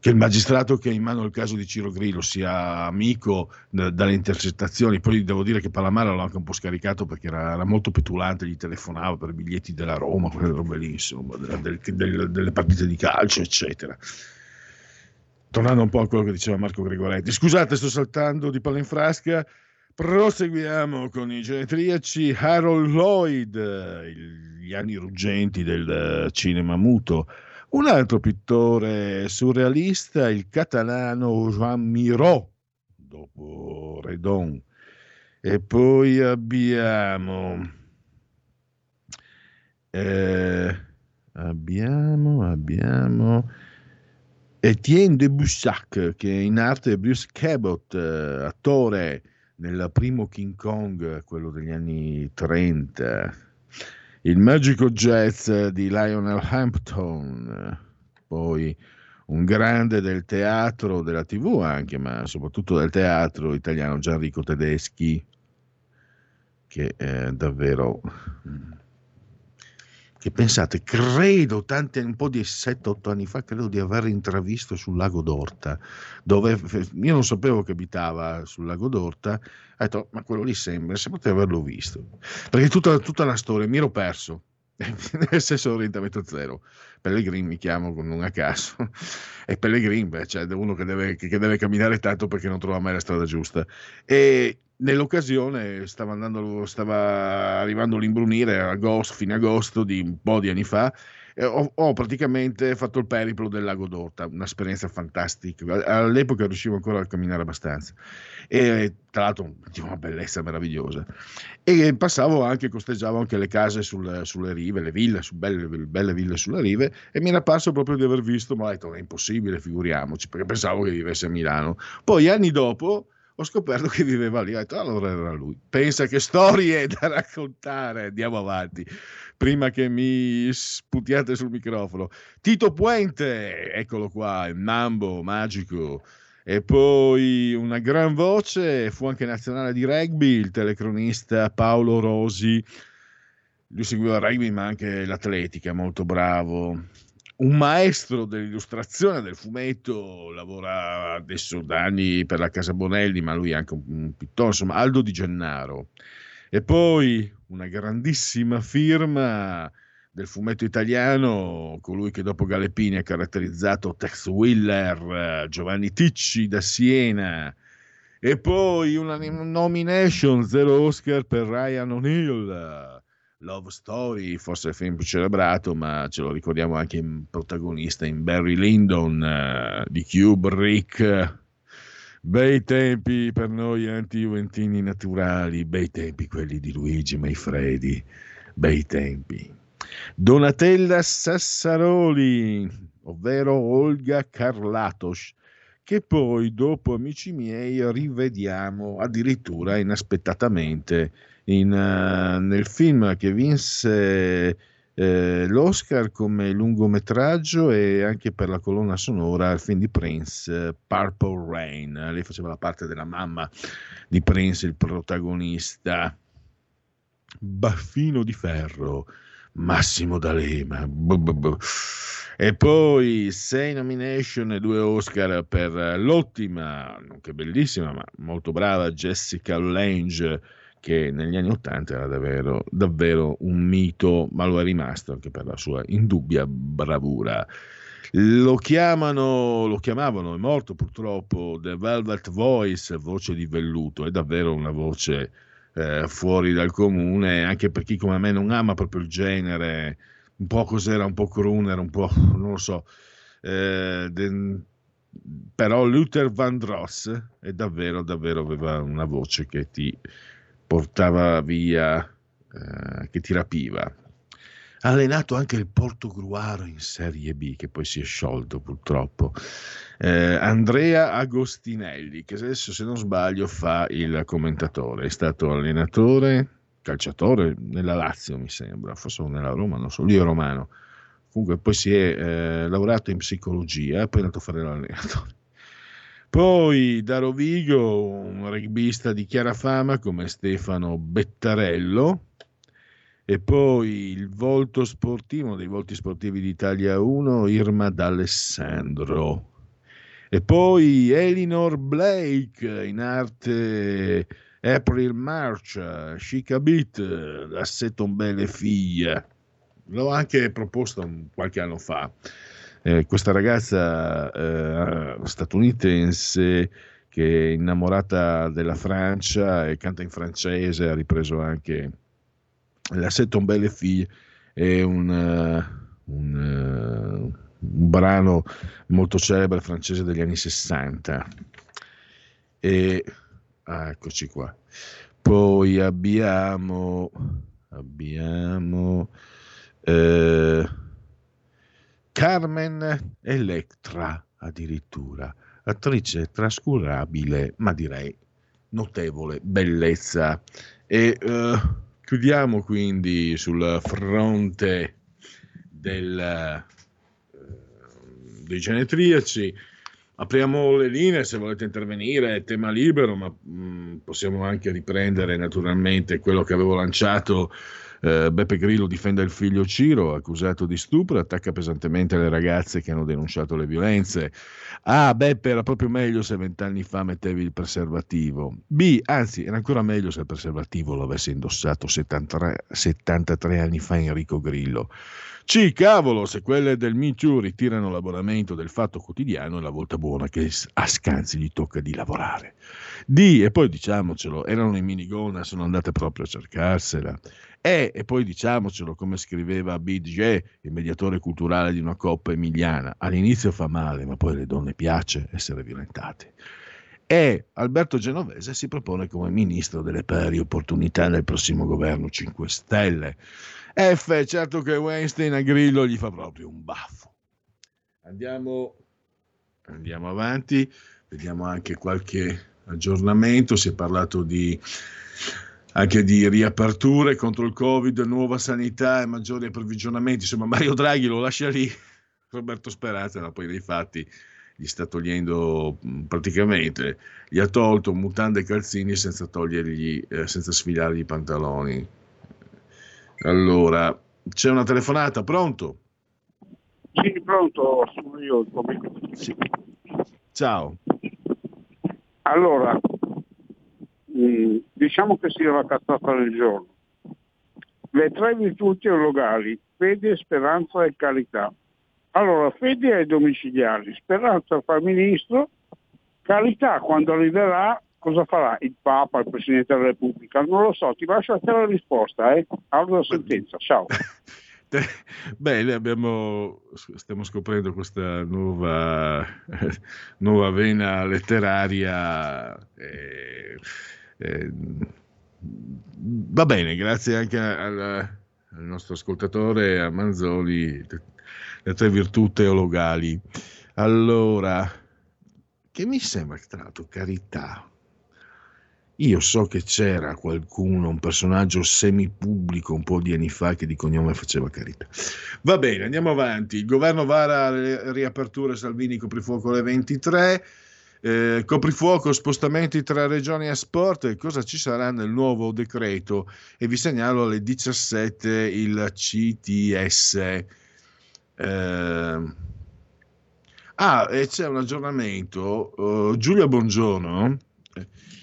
Che il magistrato che ha in mano il caso di Ciro Grillo sia amico d- dalle intercettazioni, poi devo dire che Palamara l'ha anche un po' scaricato perché era, era, molto petulante, gli telefonava per i biglietti della Roma, quelle robe lì, insomma, del, del, del, delle partite di calcio, eccetera. tornando un po' a quello che diceva Marco Gregoretti, scusate, sto saltando di palla in frasca. Proseguiamo con i genetriaci Harold Lloyd, gli anni ruggenti del cinema muto. Un altro pittore surrealista, il catalano Jean Miró, dopo Redon. E poi abbiamo... Eh, abbiamo, abbiamo... Etienne de Bussac, che in arte è Bruce Cabot, eh, attore nel primo King Kong, quello degli anni 30, il magico jazz di Lionel Hampton, poi un grande del teatro, della tv anche, ma soprattutto del teatro italiano, Gianrico Tedeschi, che è davvero che pensate, credo tanti, un po' di 7-8 anni fa, credo di aver intravisto sul lago d'Orta, dove io non sapevo che abitava sul lago d'Orta, ho detto, ma quello lì sembra, sembra di averlo visto, perché tutta, tutta la storia mi ero perso, nel senso orientamento zero. Pellegrin mi chiamo con un a caso, e Pellegrin, beh, cioè uno che deve, che deve camminare tanto perché non trova mai la strada giusta. E nell'occasione stava, andando, stava arrivando l'imbrunire agosto, fine agosto di un po' di anni fa ho, ho, praticamente fatto il periplo del lago d'Orta, un'esperienza fantastica. All'epoca riuscivo ancora a camminare abbastanza e tra l'altro una bellezza meravigliosa. E passavo anche, costeggiavo anche le case sul, sulle rive, le ville, su belle, belle, ville sulle rive e mi era parso proprio di aver visto, ma ho detto è impossibile, figuriamoci, perché pensavo che vivesse a Milano. Poi anni dopo ho scoperto che viveva lì, ho detto allora era lui. Pensa che storie da raccontare, andiamo avanti prima che mi sputiate sul microfono. Tito Puente, eccolo qua, il Mambo magico. E poi una gran voce, fu anche nazionale di rugby, il telecronista Paolo Rosi. Lui seguiva il rugby ma anche l'atletica, molto bravo. Un maestro dell'illustrazione del fumetto, lavora adesso da anni per la Casa Bonelli, ma lui è anche un pittore, insomma, Aldo Di Gennaro. E poi una grandissima firma del fumetto italiano, colui che dopo Galeppini ha caratterizzato Tex Willer, Giovanni Ticci da Siena, e poi una nomination, zero Oscar per Ryan O'Neill, Love Story, forse il film più celebrato, ma ce lo ricordiamo anche in protagonista in Barry Lyndon di Kubrick. Bei tempi per noi anti-juventini naturali, bei tempi quelli di Luigi Maifredi, bei tempi. Donatella Sassaroli, ovvero Olga Carlatos, che poi dopo Amici miei rivediamo addirittura inaspettatamente in, uh, nel film che vinse eh, l'Oscar come lungometraggio e anche per la colonna sonora al film di Prince, Purple Rain. Lei faceva la parte della mamma di Prince, il protagonista. Baffino di ferro, Massimo D'Alema. E poi sei nomination e due Oscar per l'ottima, nonché bellissima, ma molto brava Jessica Lange che negli anni Ottanta era davvero, davvero un mito, ma lo è rimasto anche per la sua indubbia bravura. Lo chiamano, lo chiamavano, è morto purtroppo, The Velvet Voice, voce di velluto, è davvero una voce eh, fuori dal comune, anche per chi come me non ama proprio il genere, un po' cos'era, un po' crooner, un po' non lo so, eh, de, però Luther Vandross è davvero, davvero aveva una voce che ti portava via, eh, che ti rapiva. Ha allenato anche il Porto Gruaro in Serie B, che poi si è sciolto purtroppo. Eh, Andrea Agostinelli, che adesso se non sbaglio fa il commentatore, è stato allenatore, calciatore nella Lazio mi sembra, forse nella Roma, non so, lui è romano. Comunque poi si è eh, laureato in psicologia e poi è andato a fare l'allenatore. Poi da Rovigo un rugbista di chiara fama come Stefano Bettarello e poi il volto sportivo, uno dei volti sportivi d'Italia 1, Irma D'Alessandro. E poi Elinor Blake in arte April March, Chica Beat, l'assetto un belle figlia. L'ho anche proposto qualche anno fa Eh, questa ragazza eh, statunitense che è innamorata della Francia e canta in francese, ha ripreso anche la C'est belle fille, è un, uh, un, uh, un, brano molto celebre francese degli anni 60. E ah, eccoci qua. Poi abbiamo, abbiamo eh, Carmen Electra addirittura, attrice trascurabile, ma direi notevole bellezza. E eh, chiudiamo quindi sul fronte del, eh, dei genetriaci. Apriamo le linee se volete intervenire, è tema libero, ma mh, possiamo anche riprendere naturalmente quello che avevo lanciato eh, Beppe Grillo difende il figlio Ciro, accusato di stupro, attacca pesantemente le ragazze che hanno denunciato le violenze. A. Beppe era proprio meglio se vent'anni fa mettevi il preservativo. B. Anzi, era ancora meglio se il preservativo lo avesse indossato 73, 73 anni fa Enrico Grillo. C. Cavolo, se quelle del Me Too ritirano l'abbonamento del fatto quotidiano è la volta buona che a Scanzi gli tocca di lavorare. D. E poi diciamocelo, erano in minigonna, sono andate proprio a cercarsela. E, e poi diciamocelo, come scriveva BJ, il mediatore culturale di una coppa emiliana, all'inizio fa male, ma poi alle donne piace essere violentate. E Alberto Genovese si propone come ministro delle pari opportunità nel prossimo governo 5 Stelle. F, certo che Weinstein a Grillo gli fa proprio un baffo. Andiamo, andiamo avanti, vediamo anche qualche aggiornamento. Si è parlato di anche di riaperture contro il Covid, nuova sanità e maggiori approvvigionamenti. Insomma, Mario Draghi lo lascia lì, Roberto Speranza, ma poi nei fatti gli sta togliendo praticamente, gli ha tolto mutande e calzini senza togliergli, eh, senza sfilargli i pantaloni. Allora, c'è una telefonata, pronto? Sì, pronto, sono io. Sì. Ciao. Allora, Mm, diciamo che sia la cazzata del giorno. Le tre virtù teologali, fede, speranza e carità. Allora, fede ai domiciliari, speranza fa ministro, carità quando arriverà cosa farà il Papa, il Presidente della Repubblica? Non lo so, ti lascio a te la risposta, eh? Allora sentenza, ciao. Bene, abbiamo, stiamo scoprendo questa nuova, nuova vena letteraria. Eh, eh, va bene, grazie anche al, al nostro ascoltatore, a Manzoli, le tre virtù teologali. Allora, che mi sembra tra l'altro carità. Io so che c'era qualcuno, un personaggio semipubblico un po' di anni fa che di cognome faceva carità. Va bene, andiamo avanti. Il governo vara riaperture Salvini coprifuoco alle 23. Eh, coprifuoco, spostamenti tra regioni e sport, cosa ci sarà nel nuovo decreto? E vi segnalo alle 17 il CTS. Eh, ah, e c'è un aggiornamento. Uh, Giulia Bongiorno,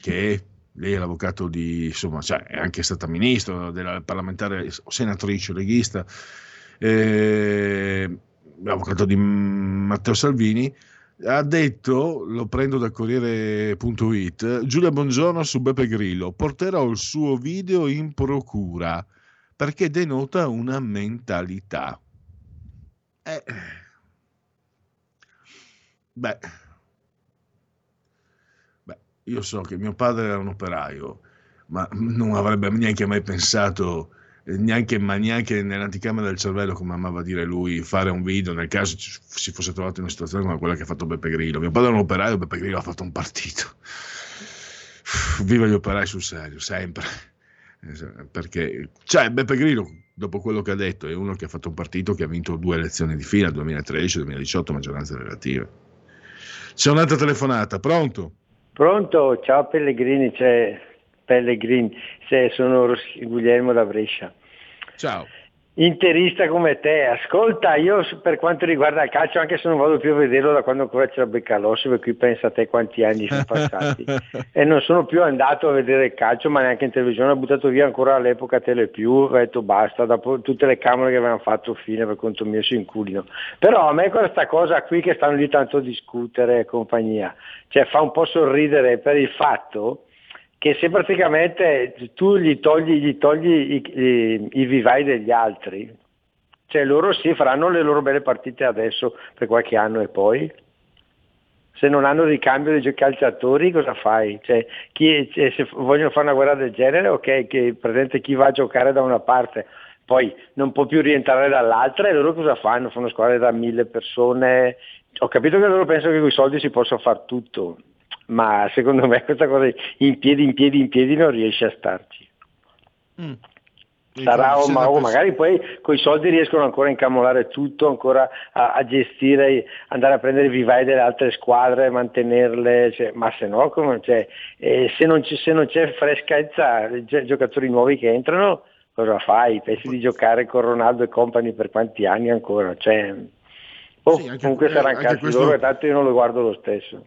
che lei è l'avvocato di, insomma, cioè, è anche stata ministro della parlamentare senatrice leghista, eh, l'avvocato di Matteo Salvini, ha detto, lo prendo da Corriere.it, Giulia Bongiorno su Beppe Grillo, porterò il suo video in procura perché denota una mentalità. Eh, beh, beh, io so che mio padre era un operaio, ma non avrebbe neanche mai pensato neanche, ma neanche nell'anticamera del cervello, come amava dire lui, fare un video nel caso ci, si fosse trovato in una situazione come quella che ha fatto Beppe Grillo. Mio padre era un operaio, Beppe Grillo ha fatto un partito. Viva gli operai sul serio, sempre. Perché, cioè, Beppe Grillo, dopo quello che ha detto, è uno che ha fatto un partito che ha vinto due elezioni di fila, 2013-2018, maggioranza relativa. C'è un'altra telefonata, pronto? Pronto, ciao Pellegrini, c'è Pellegrini, se sono Guglielmo da Brescia. Ciao. interista come te, ascolta, io per quanto riguarda il calcio, anche se non vado più a vederlo da quando ancora c'era Beccalossi, per cui pensa a te quanti anni sono passati, e non sono più andato a vedere il calcio, ma neanche in televisione, ho buttato via ancora all'epoca Telepiù, ho detto basta, dopo tutte le camere che avevano fatto fine per conto mio si inculino. Però a me questa cosa qui che stanno lì tanto a discutere e compagnia, cioè fa un po' sorridere per il fatto che se praticamente tu gli togli, gli togli i, i, i, vivai degli altri, cioè loro sì faranno le loro belle partite adesso per qualche anno e poi se non hanno ricambio dei calciatori cosa fai? Cioè, chi, cioè, se vogliono fare una guerra del genere, ok, che presente chi va a giocare da una parte, poi non può più rientrare dall'altra e loro cosa fanno? Fanno squadre da mille persone. Ho capito che loro pensano che con i soldi si possa fare tutto, ma secondo me questa cosa in piedi, in piedi, in piedi non riesce a starci. Mm. Sarà o, ma, o magari poi con i soldi riescono ancora a incamolare tutto, ancora a, a gestire, andare a prendere i vivai delle altre squadre, mantenerle, cioè, ma se no, come, cioè, eh, se, non se, non c'è freschezza, giocatori nuovi che entrano, cosa fai? Pensi di giocare con Ronaldo e compagni per quanti anni ancora? Cioè, oh, sì, comunque saranno cazzi questo... loro e tanto io non lo guardo lo stesso.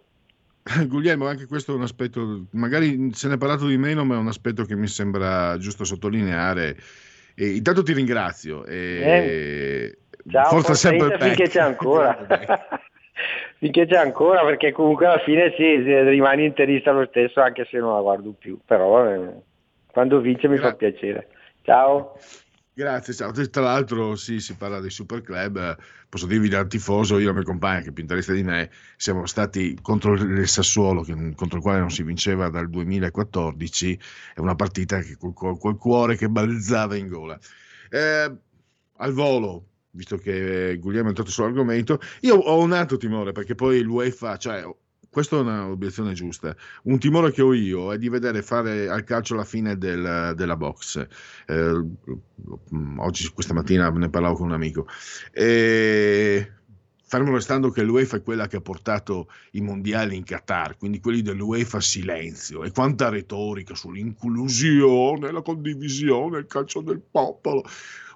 Guglielmo, anche questo è un aspetto, magari se ne è parlato di meno, ma è un aspetto che mi sembra giusto sottolineare. E intanto ti ringrazio. E... Eh, ciao, forza sempre finché c'è ancora. finché c'è ancora, perché comunque alla fine sì, rimani interista lo stesso, anche se non la guardo più. Però eh, quando vince mi Gra- fa piacere. Ciao. Grazie, ciao. Tra l'altro, sì, si parla dei super club. Posso dirvi da tifoso, io e la mia compagna, che è più interessa di me, siamo stati contro il Sassuolo, che, contro il quale non si vinceva dal 2014. È una partita che, col, col cuore che balzava in gola. Eh, al volo, visto che Guglielmo è entrato sull'argomento, io ho un altro timore perché poi l'UEFA, cioè questa è un'obiezione giusta. Un timore che ho io è di vedere fare al calcio la fine del, della box. Eh, oggi, questa mattina, ne parlavo con un amico. E fermo restando che l'UEFA è quella che ha portato i mondiali in Qatar, quindi quelli dell'UEFA silenzio e quanta retorica sull'inclusione, la condivisione, il calcio del popolo,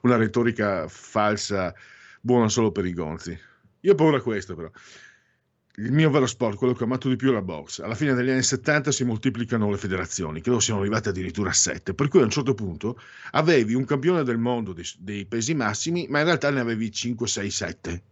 una retorica falsa, buona solo per i gonzi. Io ho paura di questo però il mio vero sport, quello che ho amato di più è la box. Alla fine degli anni 70 si moltiplicano le federazioni, credo siano arrivate addirittura a 7, per cui a un certo punto avevi un campione del mondo dei, dei pesi massimi, ma in realtà ne avevi 5, 6, 7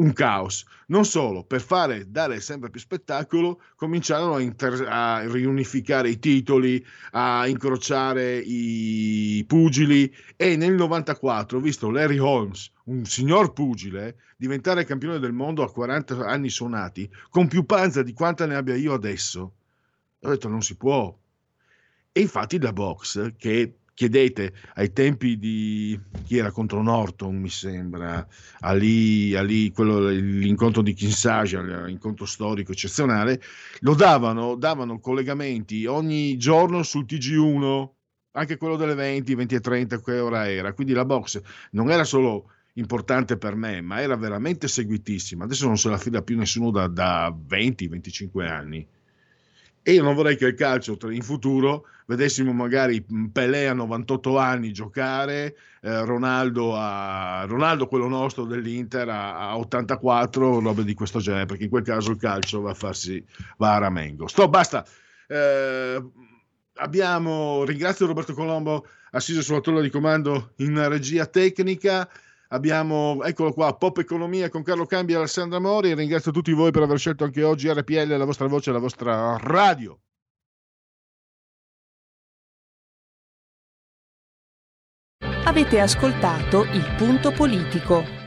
un caos. Non solo, per fare, dare sempre più spettacolo, cominciarono a, inter- a, riunificare i titoli, a incrociare i pugili e nel 94 ho visto Larry Holmes, un signor pugile, diventare campione del mondo a 40 anni suonati, con più panza di quanta ne abbia io adesso. Ho detto non si può. E infatti da box, che chiedete ai tempi di chi era contro Norton, mi sembra, Ali, Ali quello, l'incontro di Kinshasa, l'incontro storico eccezionale, lo davano, davano collegamenti ogni giorno sul TG1, anche quello delle 20, 20 e 30, che ora era. Quindi la box non era solo importante per me, ma era veramente seguitissima. Adesso non se la fila più nessuno da, da 20-25 anni. E io non vorrei che il calcio in futuro vedessimo magari Pelé a 98 anni giocare, eh, Ronaldo, a, Ronaldo, quello nostro dell'Inter, a, a, 84, robe di questo genere, perché in quel caso il calcio va a farsi, va a ramengo. Stop, basta. Eh, abbiamo, ringrazio Roberto Colombo, assiso sulla tolla di comando in regia tecnica. Abbiamo, eccolo qua, Pop Economia con Carlo Cambi e Alessandra Mori. Ringrazio tutti voi per aver scelto anche oggi RPL, la vostra voce, la vostra radio. Avete ascoltato il punto politico.